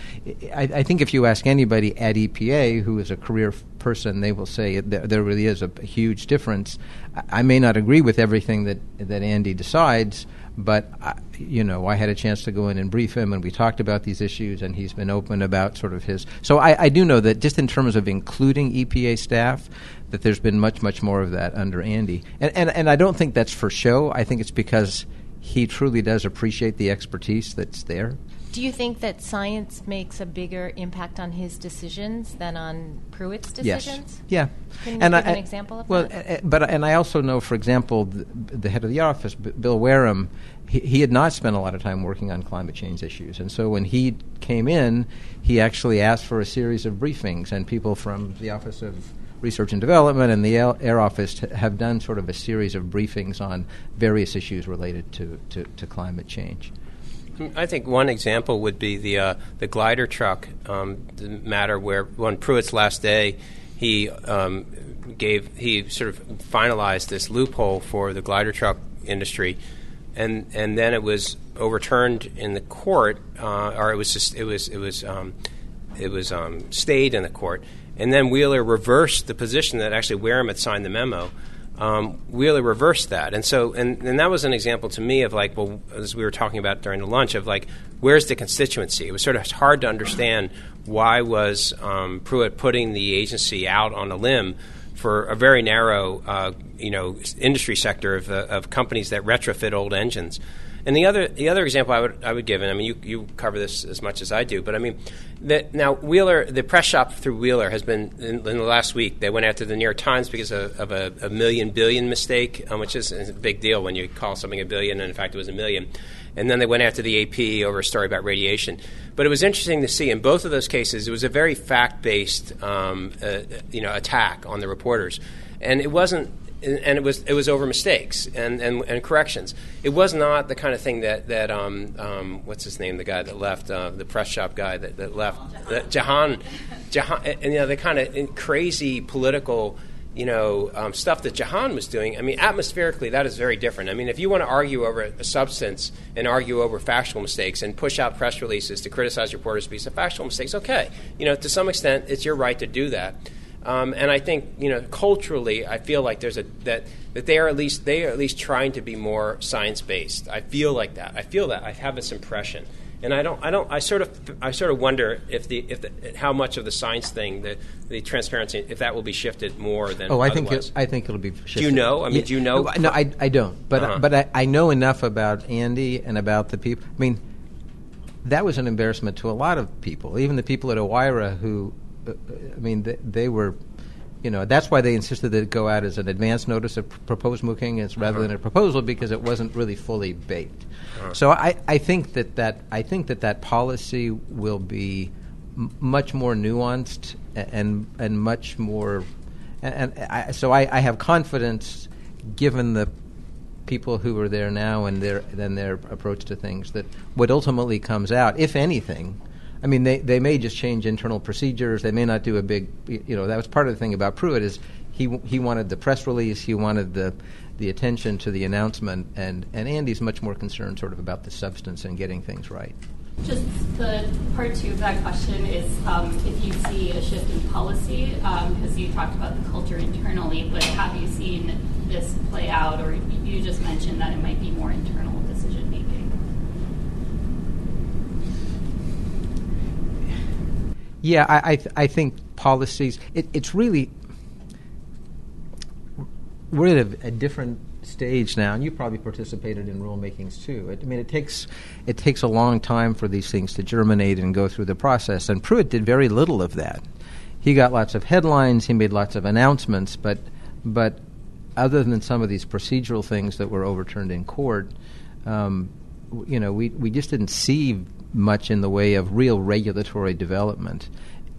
I, I think if you ask anybody at EPA who is a career person, they will say there, really is a, huge difference. I, I may not agree with everything that, that Andy decides, but I, you know, I had a chance to go in and brief him, and we talked about these issues, and he's been open about sort of his. So I, I do know that just in terms of including EPA staff, that there's been much, much more of that under Andy, and and, and I don't think that's for show. I think it's because he truly does appreciate the expertise that's there. Do you think that science makes a bigger impact on his decisions than on Pruitt's decisions? Yes. Yeah. Can you and give I, an example of well, that? uh, uh, but and I also know, for example, the, the head of the office, Bill Wehrum, he, he had not spent a lot of time working on climate change issues, and so when he came in, he actually asked for a series of briefings, and people from the Office of Research and Development and the Air Office have done sort of a series of briefings on various issues related to, to, to climate change. I think one example would be the uh, the glider truck um, the matter where on Pruitt's last day he um, gave he sort of finalized this loophole for the glider truck industry, and and then it was overturned in the court, uh, or it was just it was it was um, it was um, stayed in the court, and then Wheeler reversed the position that actually Wehrum had signed the memo um, Wheeler reversed that. And so, and, and that was an example to me of like, well, as we were talking about during the lunch, of like, where's the constituency? It was sort of hard to understand why was um, Pruitt putting the agency out on a limb for a very narrow, uh, you know, industry sector of, uh, of companies that retrofit old engines. And the other the other example I would I would give, and I mean you, you cover this as much as I do, but I mean now Wheeler the press shop through Wheeler has been in, in the last week they went after the New York Times because of, of a, a million billion mistake, um, which is a big deal when you call something a billion and in fact it was a million. And then they went after the AP over a story about radiation. But it was interesting to see in both of those cases it was a very fact based um, uh, you know attack on the reporters, and it wasn't and it was it was over mistakes and, and, and corrections. It was not the kind of thing that that um, um, what's his name, the guy that left, uh, the press shop guy that, that left, that Jahan, Jahan, and, you know the kind of crazy political. You know um, stuff that Jahan was doing. I mean, atmospherically, that is very different. I mean, if you want to argue over a substance and argue over factual mistakes and push out press releases to criticize reporters because of factual mistakes, okay. You know, to some extent, it's your right to do that. Um, and I think you know culturally, I feel like there's a that that they are at least they are at least trying to be more science based. I feel like that. I feel that. I have this impression. And I don't, I don't, I sort of, I sort of wonder if the, if the, how much of the science thing, the, the transparency, if that will be shifted more than. Oh, I think it, I think it'll be. Shifted. Do you know? I mean, do you know? No, I, I don't. But Uh-huh. but I, I know enough about Andy and about the people. I mean, that was an embarrassment to a lot of people, even the people at OIRA who, I mean, they, they were. You know that's why they insisted that it go out as an advance notice of pr- proposed mooking as rather than a uh-huh. proposal because it wasn't really fully baked. Uh-huh. So I, I think that, that I think that that policy will be m- much more nuanced and and much more, and, and I, so I, I have confidence, given the people who are there now and their then their approach to things that what ultimately comes out, if anything. I mean, they, they may just change internal procedures. They may not do a big, you know, that was part of the thing about Pruitt is he he wanted the press release, he wanted the the attention to the announcement, and, and Andy's much more concerned sort of about the substance and getting things right. Just the part two of that question is um, if you see a shift in policy, because you talked about the culture internally, but have you seen this play out, or you just mentioned that it might be more internal decision making? Yeah, I I, th- I think policies. It, it's really we're at a, a different stage now, and you probably participated in rulemakings too. It, I mean, it takes it takes a long time for these things to germinate and go through the process. And Pruitt did very little of that. He got lots of headlines. He made lots of announcements, but but other than some of these procedural things that were overturned in court, um, you know, we we just didn't see much in the way of real regulatory development.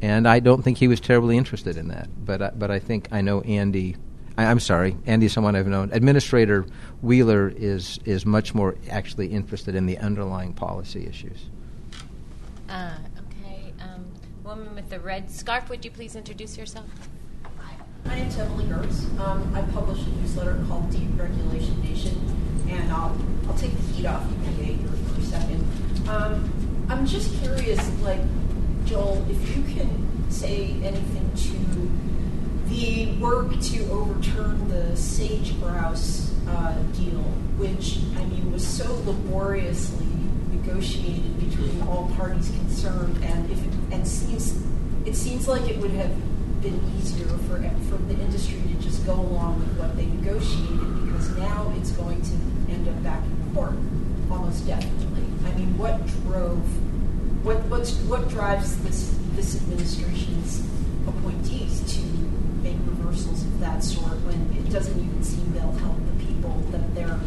And I don't think he was terribly interested in that. But I, but I think I know Andy. I, I'm sorry, Andy is someone I've known. Administrator Wheeler is is much more actually interested in the underlying policy issues. Uh, okay, um, woman with the red scarf, would you please introduce yourself? Hi, my name's Emily Gertz. Um, I publish a newsletter called Deep Regulation Nation, and I'll, I'll take the heat off EPA here for a second. Um, I'm just curious, like, Joel, if you can say anything to the work to overturn the sage grouse uh, deal, which, I mean, was so laboriously negotiated between all parties concerned, and if it, and seems it seems like it would have been easier for for the industry to just go along with what they negotiated because now it's going to end up back in court almost definitely. I mean, what drove what what's what drives this this administration's appointees to make reversals of that sort when it doesn't even seem they'll help the people that they're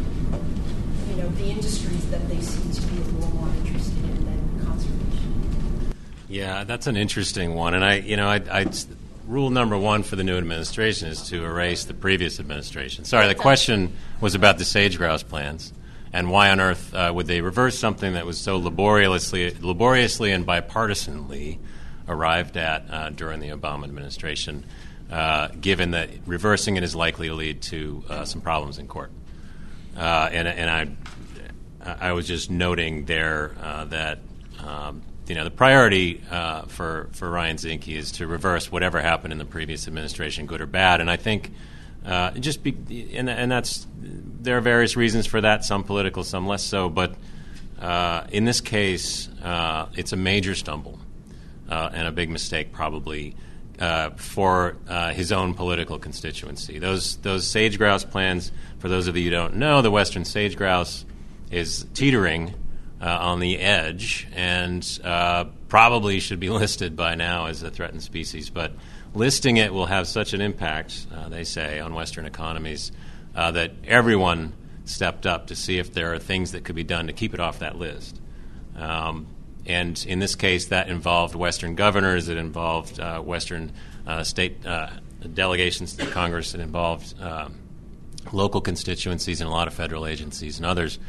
you know the industries that they seem to be a little more interested in than conservation. Yeah, that's an interesting one, and I, you know, I, I, rule number one for the new administration is to erase the previous administration. Sorry, the question was about the sage grouse plans, and why on earth uh, would they reverse something that was so laboriously, laboriously and bipartisanly arrived at uh, during the Obama administration, uh, given that reversing it is likely to lead to uh, some problems in court. Uh, and, and I, I was just noting there uh, that um, you know the priority for for Ryan Zinke is to reverse whatever happened in the previous administration, good or bad. And I think uh, just be, and, and that's there are various reasons for that, some political, some less so. But uh, in this case, uh, it's a major stumble uh, and a big mistake, probably. Uh, for uh, his own political constituency, those those sage grouse plans. For those of you who don't know, the western sage grouse is teetering on the edge and probably should be listed by now as a threatened species. But listing it will have such an impact, uh, they say, on Western economies uh, that everyone stepped up to see if there are things that could be done to keep it off that list. Um, and in this case, that involved Western governors, it involved uh, Western uh, state uh, delegations to Congress, it involved um, local constituencies and a lot of federal agencies and others.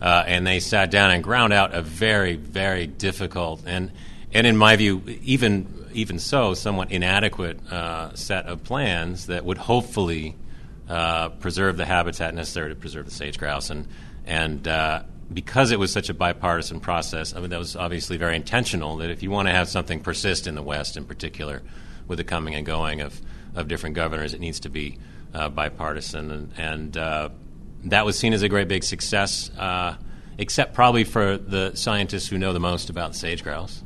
Uh, and they sat down and ground out a very, very difficult and, and in my view, even even so, somewhat inadequate uh, set of plans that would hopefully uh, preserve the habitat necessary to preserve the sage grouse. And and uh, because it was such a bipartisan process, I mean that was obviously very intentional. That if you want to have something persist in the West, in particular, with the coming and going of of different governors, it needs to be uh, bipartisan and. and uh, that was seen as a great big success uh, except probably for the scientists who know the most about sage grouse.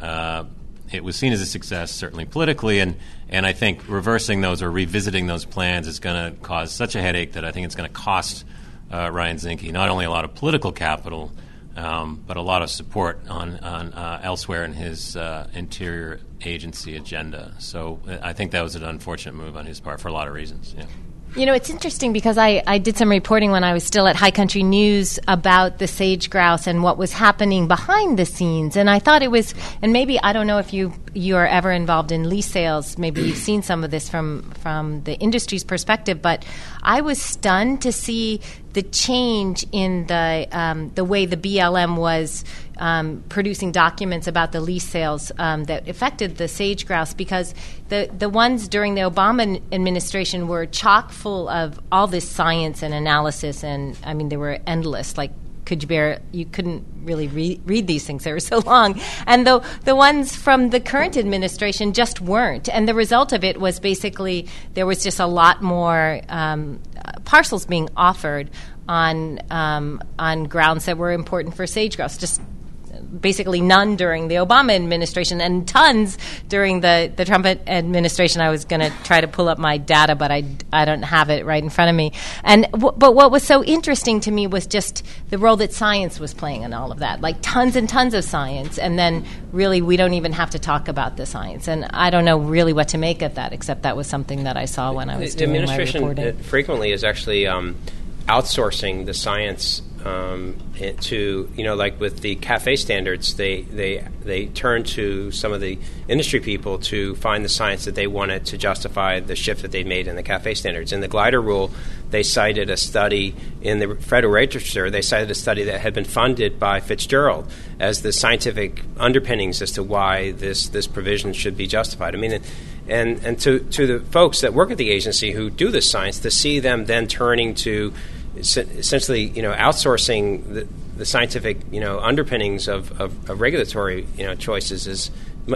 Uh, it was seen as a success, certainly politically, and, and I think reversing those or revisiting those plans is going to cause such a headache that I think it's going to cost uh, Ryan Zinke not only a lot of political capital, um, but a lot of support on, on uh, elsewhere in his uh, interior agency agenda. So I think that was an unfortunate move on his part for a lot of reasons. Yeah. You know, it's interesting because I, I did some reporting when I was still at High Country News about the sage grouse and what was happening behind the scenes. And I thought it was, and maybe I don't know if you you are ever involved in lease sales. Maybe you've seen some of this from from the industry's perspective. But I was stunned to see the change in the um, the way the BLM was um, producing documents about the lease sales um, that affected the sage grouse because the the ones during the Obama administration were chock full of all this science and analysis and I mean they were endless like could you bear you couldn't really re- read these things they were so long. And the the ones from the current administration just weren't. And the result of it was basically there was just a lot more um, parcels being offered on um, on grounds that were important for sage grouse. Just basically none during the Obama administration and tons during the, the Trump administration. I was going to try to pull up my data, but I, I don't have it right in front of me. And w- but what was so interesting to me was just the role that science was playing in all of that, like tons and tons of science, and then really we don't even have to talk about the science. And I don't know really what to make of that, except that was something that I saw when I was the, doing the administration my reporting. frequently is actually um, outsourcing the science um, to you know like with the CAFE standards they they they turn to some of the industry people to find the science that they wanted to justify the shift that they made in the CAFE standards. In the glider rule they cited a study in the Federal Register they cited a study that had been funded by Fitzgerald as the scientific underpinnings as to why this this provision should be justified. I mean and and to to the folks that work at the agency who do this science to see them then turning to essentially, you know, outsourcing the, the scientific, you know, underpinnings of, of, of, regulatory, you know, choices is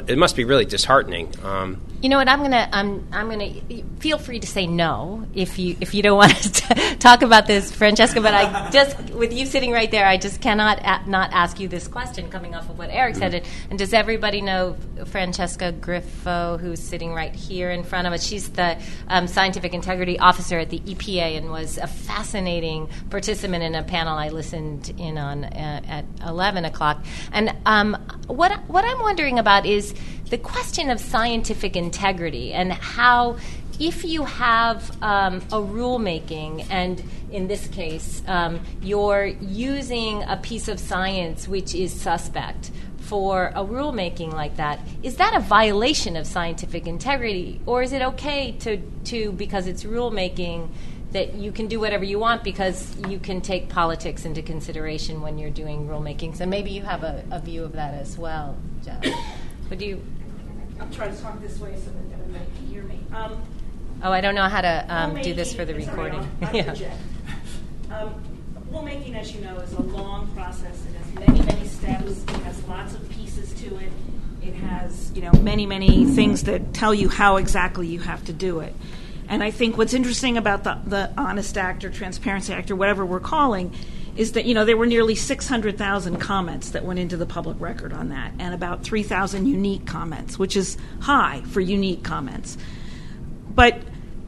it must be really disheartening. Um, you know what? I'm gonna I'm I'm gonna feel free to say no if you if you don't want to talk about this, Francesca. But I just with you sitting right there, I just cannot a- not ask you this question coming off of what Eric said. Mm-hmm. And does everybody know Francesca Grifo, who's sitting right here in front of us? She's the um, scientific integrity officer at the EPA and was a fascinating participant in a panel I listened in on uh, at 11 o'clock. And um, what what I'm wondering about is is the question of scientific integrity and how if you have um, a rulemaking, and in this case, um, you're using a piece of science which is suspect for a rulemaking like that, is that a violation of scientific integrity, or is it okay to, to because it's rulemaking, that you can do whatever you want because you can take politics into consideration when you're doing rulemakings? And maybe you have a, a view of that as well, Jeff. Would you? I'll try to talk this way so that everybody can hear me. Um, oh, I don't know how to um, do this for the recording. yeah. Um, rulemaking, as you know, is a long process. It has many, many steps. It has lots of pieces to it. It has, you know, many, many things that tell you how exactly you have to do it. And I think what's interesting about the, the Honest Act or Transparency Act or whatever we're calling is that you know there were nearly 600,000 comments that went into the public record on that, and about 3,000 unique comments, which is high for unique comments. But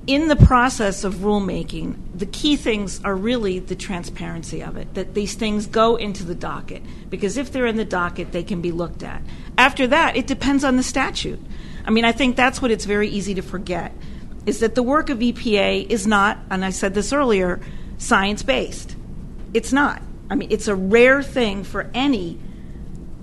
in the process of rulemaking, the key things are really the transparency of it, that these things go into the docket, because if they're in the docket, they can be looked at. After that, it depends on the statute. I mean, I think that's what it's very easy to forget, is that the work of EPA is not, and I said this earlier, science based. It's not. I mean, it's a rare thing for any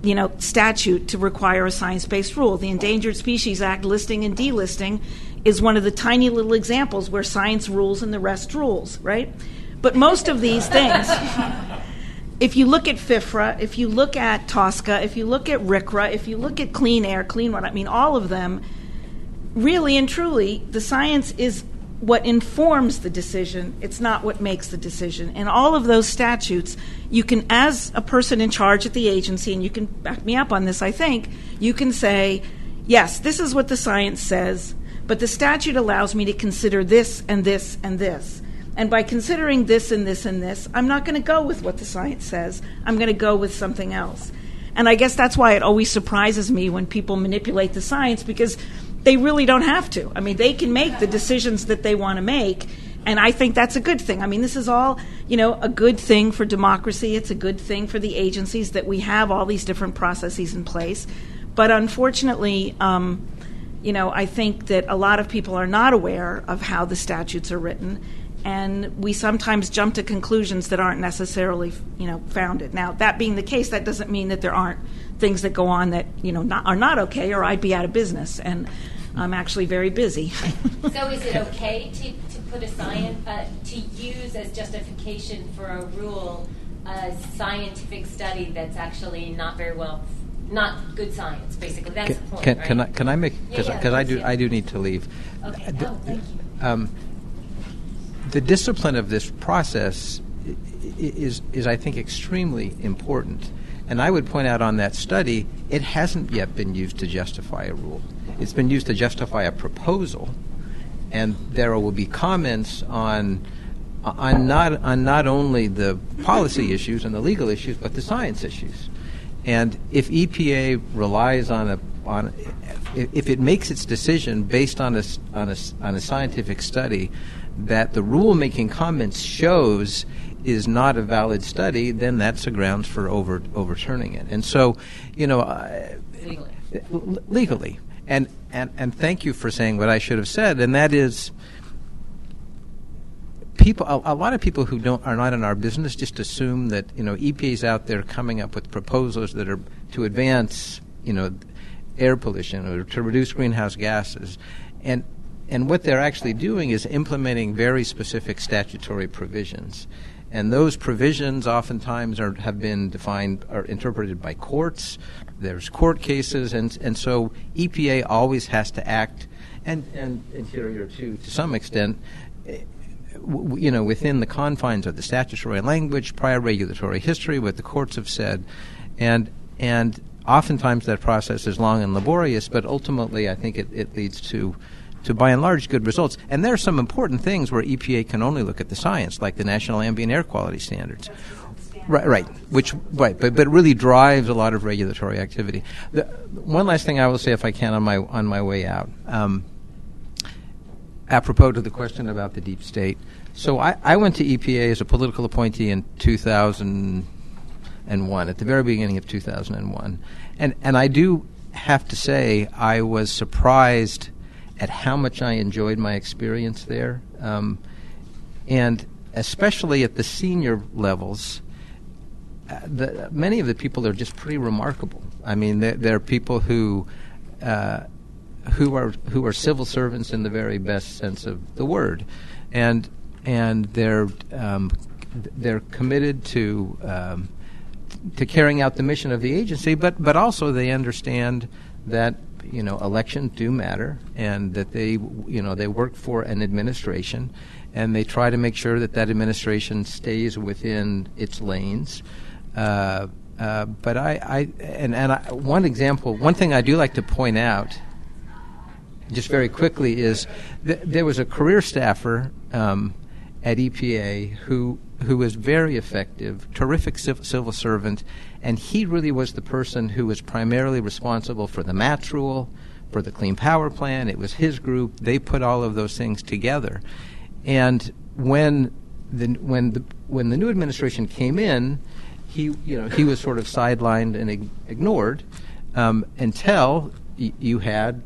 you know statute to require a science-based rule. The Endangered Species Act listing and delisting is one of the tiny little examples where science rules and the rest rules, right? But most of these things, if you look at FIFRA, if you look at TSCA, if you look at RCRA, if you look at Clean Air, Clean Water, I mean, all of them, really and truly, the science is what informs the decision, it's not what makes the decision. In all of those statutes, you can, as a person in charge at the agency, and you can back me up on this, I think, you can say, yes, this is what the science says, but the statute allows me to consider this and this and this. And by considering this and this and this, I'm not going to go with what the science says. I'm going to go with something else. And I guess that's why it always surprises me when people manipulate the science because they really don't have to. I mean, they can make the decisions that they want to make. And I think that's a good thing. I mean, this is all, you know, a good thing for democracy. It's a good thing for the agencies that we have all these different processes in place. But unfortunately, um, you know, I think that a lot of people are not aware of how the statutes are written, and we sometimes jump to conclusions that aren't necessarily, you know, founded. Now, that being the case, that doesn't mean that there aren't things that go on that you know not, are not okay, or I'd be out of business. And I'm actually very busy. so, is it okay to, to put a science uh, to use as justification for a rule a scientific study that's actually not very well not good science. Basically, that's can, the point. Can, right? can I can I make because yeah, yeah, I do yeah. I do need to leave. Okay. The, oh, thank you. um, the discipline of this process is is I think extremely important. And I would point out on that study, it hasn't yet been used to justify a rule. It's been used to justify a proposal, and there will be comments on on not on not only the policy issues and the legal issues, but the science issues. And if EPA relies on a on if it makes its decision based on a on a on a scientific study that the rulemaking comments shows is not a valid study, then that's a grounds for over overturning it. And so, you know, uh, Legally. l- legally. And, and and thank you for saying what I should have said, and that is people a, a lot of people who don't are not in our business just assume that you know EPA's out there coming up with proposals that are to advance you know air pollution or to reduce greenhouse gases and and what they're actually doing is implementing very specific statutory provisions. And those provisions oftentimes are, have been defined or interpreted by courts. There's court cases. And and so EPA always has to act and and interior too to some extent you know, within the confines of the statutory language, prior regulatory history, what the courts have said, and and oftentimes that process is long and laborious, but ultimately I think it, it leads to to by and large good results. And there are some important things where EPA can only look at the science, like the National Ambient Air Quality Standards. Right, right. Which, right, but but really drives a lot of regulatory activity. The, one last thing I will say, if I can, on my on my way out. Um, apropos to the question about the deep state. So I, I went to EPA as a political appointee in 2001, at the very beginning of 2001. And, and I do have to say, I was surprised at how much I enjoyed my experience there. Um, and especially at the senior levels, uh, the, many of the people are just pretty remarkable. I mean, they're, they're people who uh, who are who are civil servants in the very best sense of the word, and and they're um, they're committed to um, to carrying out the mission of the agency, but but also they understand that you know elections do matter, and that they you know they work for an administration, and they try to make sure that that administration stays within its lanes. Uh, uh, but I, I and, and I, one example, one thing I do like to point out, just very quickly, is th- there was a career staffer um, at EPA who who was very effective, terrific civ- civil servant, and he really was the person who was primarily responsible for the MATS rule, for the Clean Power Plan. It was his group; they put all of those things together, and when the when the when the new administration came in he you know he was sort of sidelined and ig- ignored um, until y- you had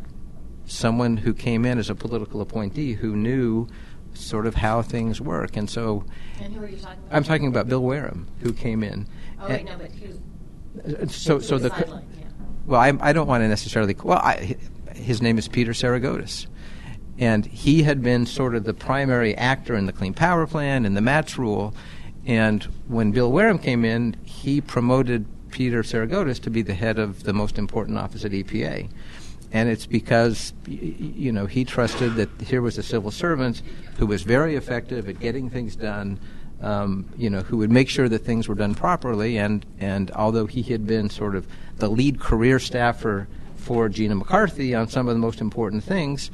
someone who came in as a political appointee who knew sort of how things work, and so And who are you talking about? I'm talking about Bill Wehrum who came in. Oh, wait, no, but who's uh, so so the sideline? Yeah. well, I, I don't want to necessarily. Well, I, his name is Peter Tsirigotis, and he had been sort of the primary actor in the Clean Power Plan and the MATS rule. And when Bill Wehrum came in, he promoted Peter Tsirigotis to be the head of the most important office at EPA. And it's because, you know, he trusted that here was a civil servant who was very effective at getting things done, um, you know, who would make sure that things were done properly. And, and although he had been sort of the lead career staffer for Gina McCarthy on some of the most important things,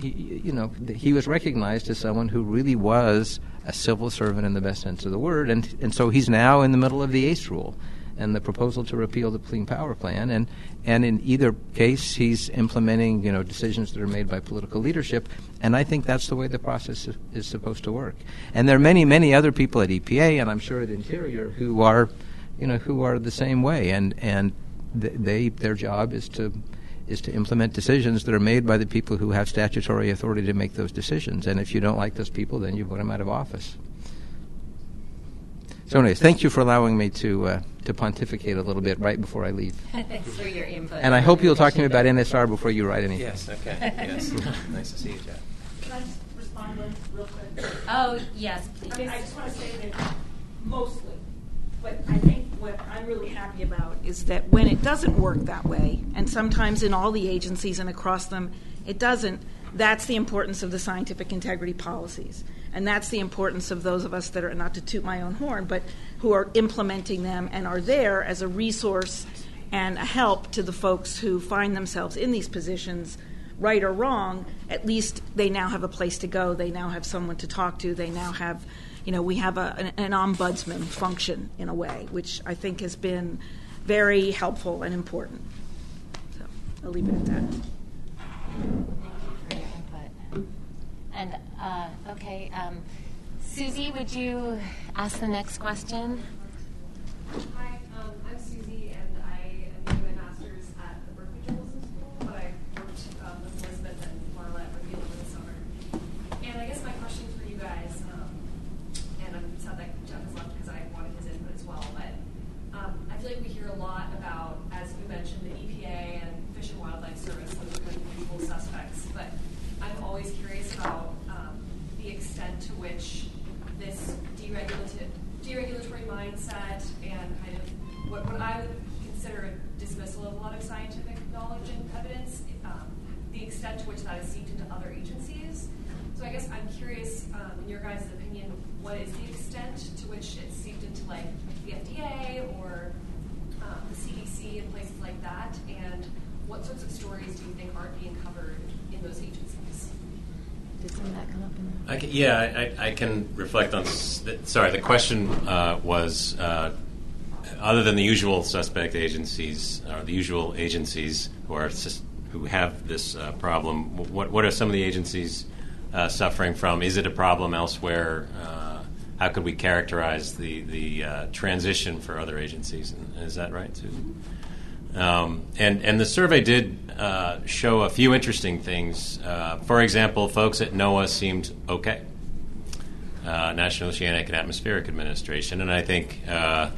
he, you know, he was recognized as someone who really was a civil servant in the best sense of the word, and and so he's now in the middle of the ACE rule and the proposal to repeal the Clean Power Plan, and and in either case, he's implementing you know decisions that are made by political leadership, and I think that's the way the process is, supposed to work. And there are many many other people at EPA, and I'm sure at Interior, who are, you know, who are the same way, and and they their job is to is to implement decisions that are made by the people who have statutory authority to make those decisions. And if you don't like those people, then you put them out of office. So, anyways, thank you for allowing me to uh, to pontificate a little bit right before I leave. Thanks for your input. And I hope you'll talk to me about NSR before you write anything. Yes, okay. Yes. nice to see you, Jeff. Can I just respond real- real quick? Oh, yes, please. I mean, I just want to say that mostly, but I think what I'm really happy about is that when it doesn't work that way, and sometimes in all the agencies and across them it doesn't, that's the importance of the scientific integrity policies. And that's the importance of those of us that are, not to toot my own horn, but who are implementing them and are there as a resource and a help to the folks who find themselves in these positions, right or wrong. At least they now have a place to go, they now have someone to talk to, they now have you know, we have a, an, an, ombudsman function in a way, which I think has been very helpful and important. So I'll leave it at that. Thank you for your input. And uh, okay, um, Susie, would you ask the next question? Hi, um, I'm Susie, and I am doing my master's at the Berkeley Journalism School, but I worked um, with Elizabeth and Marla at Reveal over the summer. And I guess my question for you guys, um, and I'm sad that Jeff has left because I wanted his input as well, but um, I feel like we hear a lot about, as we mentioned, the EPA and Fish and Wildlife Service, those are kind of usual suspects, but I'm always curious about um, the extent to which this deregulatory mindset and kind of what, what I would consider a dismissal of a lot of scientific knowledge and evidence, um, the extent to which that is seeped into other agencies. So I guess I'm curious, um, in your guys' opinion, what is the extent to which it's seeped into like the FDA or um, the CDC and places like that, and what sorts of stories do you think aren't being covered in those agencies? Did some of that come up in I can, yeah, I, I can reflect on. Sorry, the question uh, was uh, other than the usual suspect agencies, or the usual agencies who are who have this uh, problem. What what are some of the agencies uh, suffering from? Is it a problem elsewhere? Uh, how could we characterize the the uh, transition for other agencies? Is that right, Susan? Um, and and the survey did uh, show a few interesting things. Uh, for example, folks at NOAA seemed okay, uh, National Oceanic and Atmospheric Administration, and I think uh,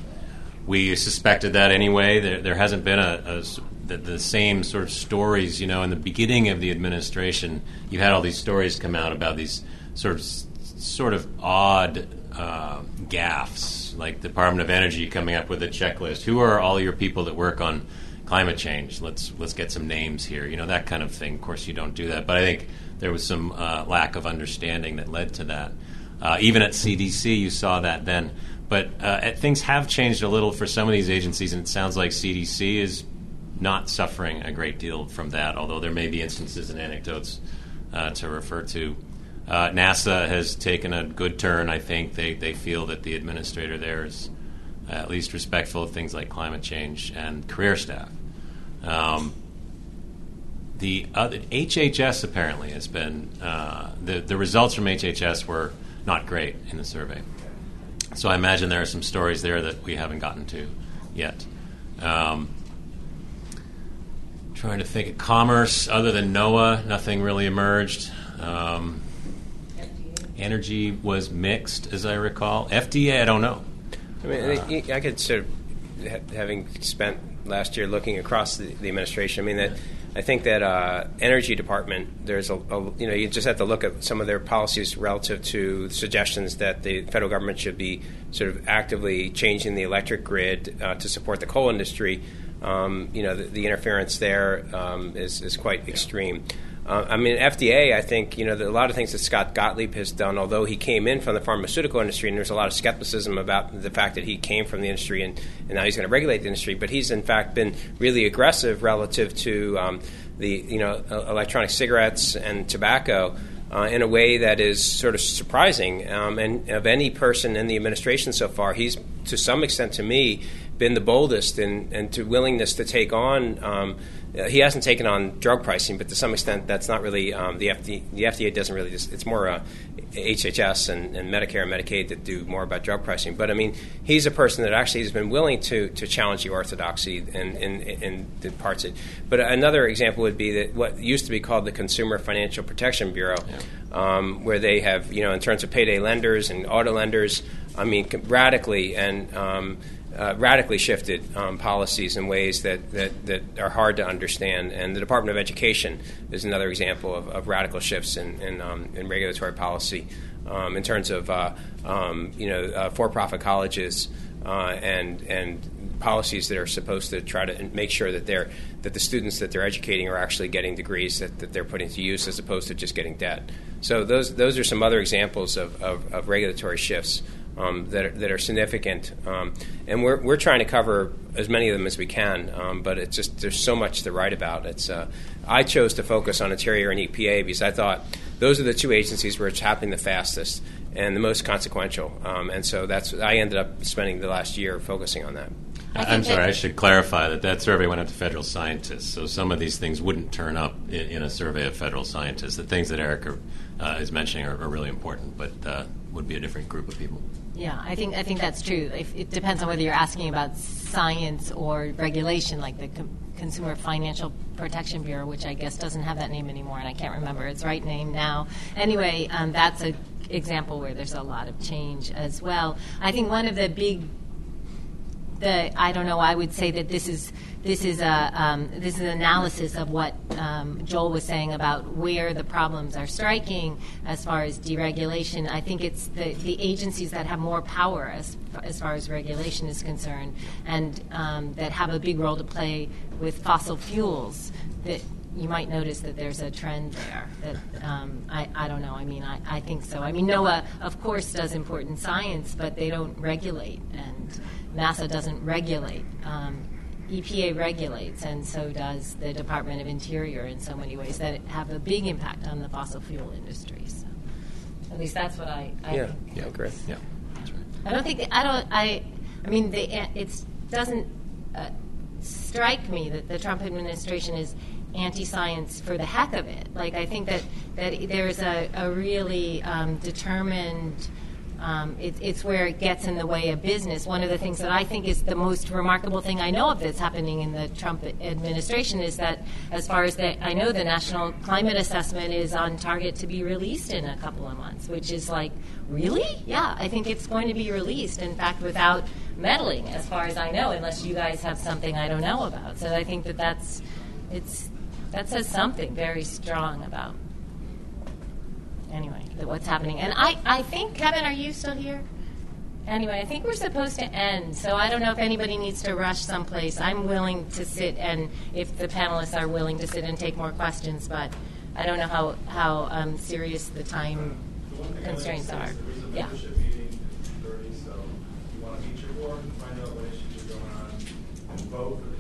we suspected that anyway. There, there hasn't been a, a the, the same sort of stories. You know, in the beginning of the administration, you had all these stories come out about these sort of sort of odd uh, gaffes, like Department of Energy coming up with a checklist. Who are all your people that work on climate change? Let's let's get some names here. You know that kind of thing. Of course, you don't do that, but I think there was some uh, lack of understanding that led to that. Uh, even at CDC, you saw that then. But uh, things have changed a little for some of these agencies, and it sounds like CDC is not suffering a great deal from that, although there may be instances and anecdotes uh, to refer to. Uh, NASA has taken a good turn, I think. They, they feel that the administrator there is at least respectful of things like climate change and career staff. Um, the other, HHS apparently has been, uh, the, the results from HHS were not great in the survey. So I imagine there are some stories there that we haven't gotten to yet. Um, trying to think of commerce other than NOAA, nothing really emerged. Um, energy was mixed, as I recall. FDA, I don't know. I mean, I- I could sort of, ha- having spent last year looking across the, the administration, I mean, that I think that uh, energy department, there's a, a, you know, you just have to look at some of their policies relative to suggestions that the federal government should be sort of actively changing the electric grid uh, to support the coal industry. Um, you know, the, the interference there um, is, is quite extreme. Uh, I mean, FDA, I think, you know, a lot of things that Scott Gottlieb has done, although he came in from the pharmaceutical industry, and there's a lot of skepticism about the fact that he came from the industry and, and now he's going to regulate the industry, but he's in fact been really aggressive relative to um, the, you know, electronic cigarettes and tobacco. Uh, in a way that is sort of surprising. Um, and of any person in the administration so far, he's to some extent to me been the boldest and, and to willingness to take on. Um, he hasn't taken on drug pricing, but to some extent, that's not really um, the FDA. The FDA doesn't really. Just, it's more uh, HHS and, and, Medicare and Medicaid that do more about drug pricing. But I mean, he's a person that actually has been willing to to challenge the orthodoxy and in, in, in parts it. But another example would be that what used to be called the Consumer Financial Protection Bureau, yeah. um, where they have you know in terms of payday lenders and auto lenders, I mean radically and um, uh, radically shifted um, policies in ways that, that, that are hard to understand. And the Department of Education is another example of, of radical shifts in, in, um, in regulatory policy um, in terms of uh, um, you know uh, for-profit colleges uh, and and policies that are supposed to try to make sure that they're that the students that they're educating are actually getting degrees that, that they're putting to use as opposed to just getting debt. So those those are some other examples of, of, of regulatory shifts um, that, are, that are significant. Um, and we're, we're trying to cover as many of them as we can, um, but it's just there's so much to write about. It's uh, I chose to focus on Interior and EPA because I thought those are the two agencies where it's happening the fastest and the most consequential. Um, and so that's I ended up spending the last year focusing on that. I'm sorry, I should clarify that that survey went out to federal scientists. So some of these things wouldn't turn up in, in a survey of federal scientists. The things that Erica uh, is mentioning are, are, really important, but uh, would be a different group of people. Yeah, I think I think that's true. If, it depends on whether you're asking about science or regulation, like the Com- Consumer Financial Protection Bureau, which I guess doesn't have that name anymore, and I can't remember its right name now. Anyway, um, that's an example where there's a lot of change as well. I think one of the big the I don't know. I would say that this is this is a um, this is an analysis of what um, Joel was saying about where the problems are striking as far as deregulation. I think it's the, the agencies that have more power as as far as regulation is concerned, and um, that have a big role to play with fossil fuels. That you might notice that there's a trend there. That um, I, I don't know. I mean, I, I think so. I mean, NOAA, of course, does important science, but they don't regulate, and NASA doesn't regulate. Um, EPA regulates, and so does the Department of Interior in so many ways that have a big impact on the fossil fuel industry. So, at least that's what I. I yeah. Think. Yeah. Great. Yeah. That's right. I don't think I don't. I. I mean, it doesn't uh, strike me that the Trump administration is anti-science for the heck of it. Like I think that that there's a, a really um, determined um, it, it's where it gets in the way of business. One of the things that I think is the most remarkable thing I know of that's happening in the Trump administration is that, as far as the, I know, the National Climate Assessment is on target to be released in a couple of months, which is like, really? Yeah, I think it's going to be released. In fact, without meddling, as far as I know, unless you guys have something I don't know about. So I think that that's it's that says something very strong about anyway, what's happening. And I, I think, Kevin, are you still here? Anyway, I think we're supposed to end, so I don't know if anybody needs to rush someplace. I'm willing to sit, and if the panelists are willing to sit and take more questions, but I don't know how, how um, serious the time constraints are. Yeah. vote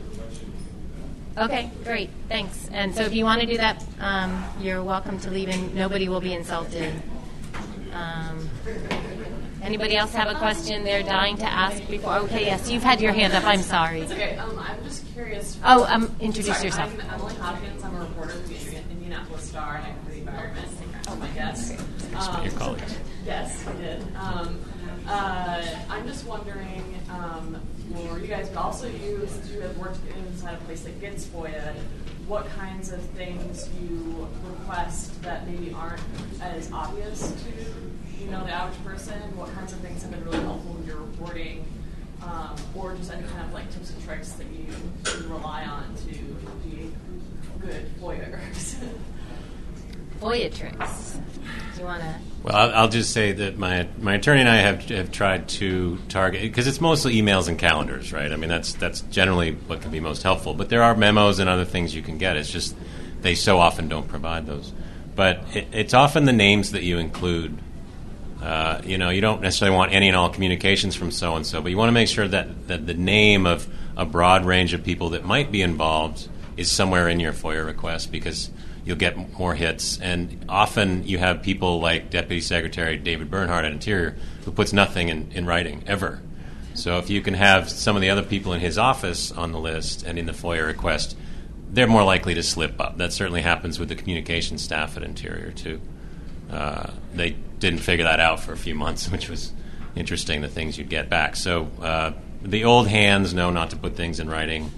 Okay, great, thanks. And so if you want to do that, um, you're welcome to leave, and nobody will be insulted. Um, anybody else have a question they're dying to ask before? Okay, yes, you've had your hand up. I'm sorry. It's okay. Um, I'm just curious. Oh, um, introduce sorry, yourself. I'm Emily Hopkins. I'm a reporter for the Indianapolis Star and I cover the environment. Oh my guess. Um, your colleagues. Yes, I did. Um, uh, I'm just wondering for you guys, but also you, you have worked inside a place that gets FOIA, what kinds of things you request that maybe aren't as obvious to you know the average person? What kinds of things have been really helpful when you're reporting, um, or just any kind of like tips and tricks that you, you rely on to be good FOIAers? FOIA tricks. Do you want to? Well, I'll, I'll, just say that my my attorney and I have have tried to target because it's mostly emails and calendars, right? I mean, that's that's generally what can be most helpful. But there are memos and other things you can get. It's just they so often don't provide those. But it, it's often the names that you include. Uh, you know, you don't necessarily want any and all communications from so and so, but you want to make sure that, that the name of a broad range of people that might be involved is somewhere in your FOIA request because you'll get more hits. And often you have people like Deputy Secretary David Bernhardt at Interior who puts nothing in, in writing ever. So if you can have some of the other people in his office on the list and in the FOIA request, they're more likely to slip up. That certainly happens with the communication staff at Interior too. Uh, they didn't figure that out for a few months, which was interesting. The things you'd get back. So uh, the old hands know not to put things in writing.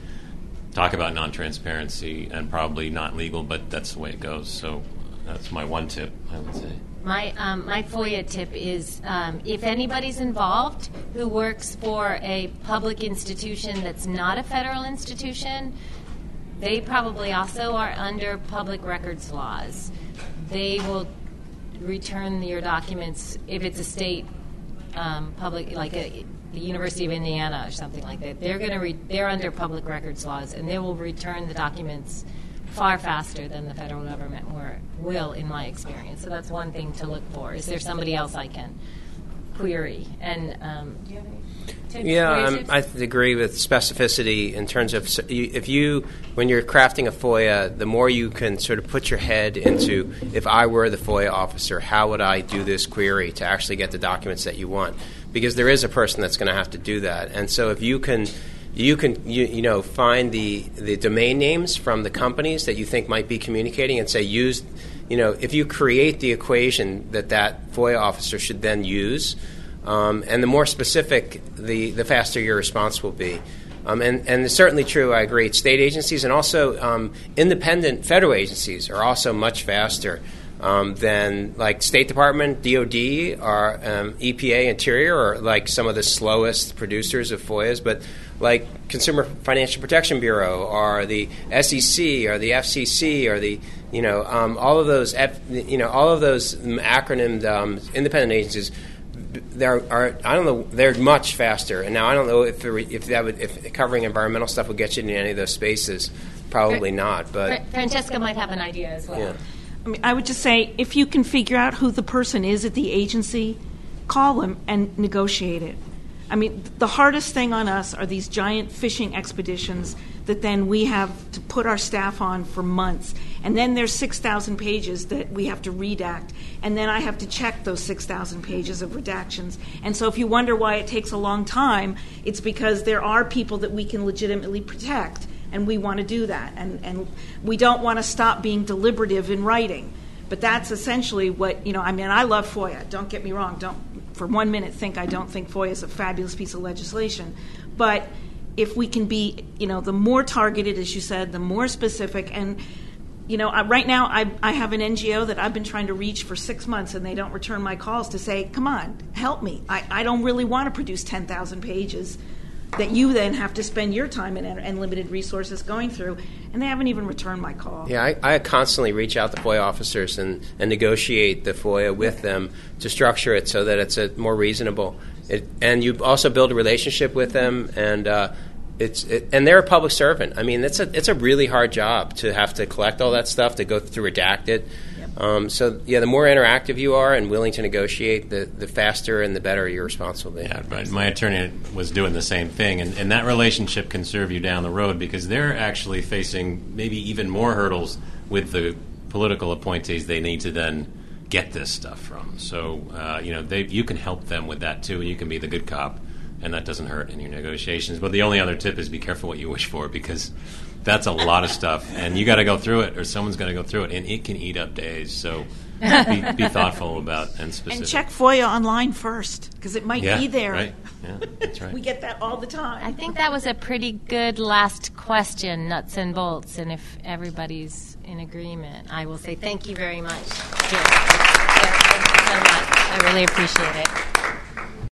Talk about non-transparency and probably not legal, but that's the way it goes. So that's my one tip, I would say. My, um, my FOIA tip is um, if anybody's involved who works for a public institution that's not a federal institution, they probably also are under public records laws. They will return your documents if it's a state um, public, like a, the University of Indiana or something like that. They're going to re- they're under public records laws, and they will return the documents far faster than the federal government were, will, in my experience. So that's one thing to look for. Is there somebody else I can query? And um, do you have any? tips, Yeah, um. I agree with specificity in terms of if you, when you're crafting a FOIA, the more you can sort of put your head into, if I were the FOIA officer, how would I do this query to actually get the documents that you want? Because there is a person that's going to have to do that, and so if you can. You can you, you know find the, the domain names from the companies that you think might be communicating and say use you know if you create the equation that that FOIA officer should then use um, and the more specific, the, the faster your response will be. Um, and, and it's certainly true, I agree. State agencies and also um, independent federal agencies are also much faster um, than like State Department, DoD, or um, EPA, Interior, or like some of the slowest producers of FOIAs. But like Consumer Financial Protection Bureau, or the SEC, or the FCC, or the you know um, all of those F, you know all of those acronymed um, independent agencies there are I don't know they're much faster and now I don't know if the, if that would if covering environmental stuff would get you into any of those spaces probably not but Francesca might have an idea as well. yeah I mean, I would just say if you can figure out who the person is at the agency, call them and negotiate it. I mean, the hardest thing on us are these giant fishing expeditions that then we have to put our staff on for months. And then there's 6,000 pages that we have to redact. And then I have to check those 6,000 pages of redactions. And so if you wonder why it takes a long time, it's because there are people that we can legitimately protect. And we want to do that. And, and we don't want to stop being deliberative in writing. But that's essentially what, you know, I mean, I love FOIA. Don't get me wrong. Don't for one minute think I don't think FOIA is a fabulous piece of legislation. But if we can be, you know, the more targeted, as you said, the more specific, and you know, I, right now I, I have an NGO that I've been trying to reach for six months, and they don't return my calls to say, "Come on, help me. I, I don't really want to produce ten thousand pages." That you then have to spend your time and, and limited resources going through, and they haven't even returned my call. yeah I, I constantly reach out to FOIA officers and, and negotiate the FOIA with them to structure it so that it's a more reasonable it, and you also build a relationship with them and uh, it's it, and they're a public servant. I mean, it's a it's a really hard job to have to collect all that stuff to go through redact it. Um, so yeah, the more interactive you are and willing to negotiate, the the faster and the better your response will be. Yeah, but my attorney was doing the same thing, and, and that relationship can serve you down the road because they're actually facing maybe even more hurdles with the political appointees they need to then get this stuff from. So uh, you know, they, you can help them with that too, and you can be the good cop, and that doesn't hurt in your negotiations. But the only other tip is be careful what you wish for because that's a lot of stuff, and you got to go through it, or someone's going to go through it, and it can eat up days. So be, be thoughtful about and specific. And check FOIA online first, because it might Yeah, be there. right. Yeah, that's right. we get that all the time. I think that was a pretty good last question, nuts and bolts. And if everybody's in agreement, I will say thank you very much. Thank you so much. I really appreciate it.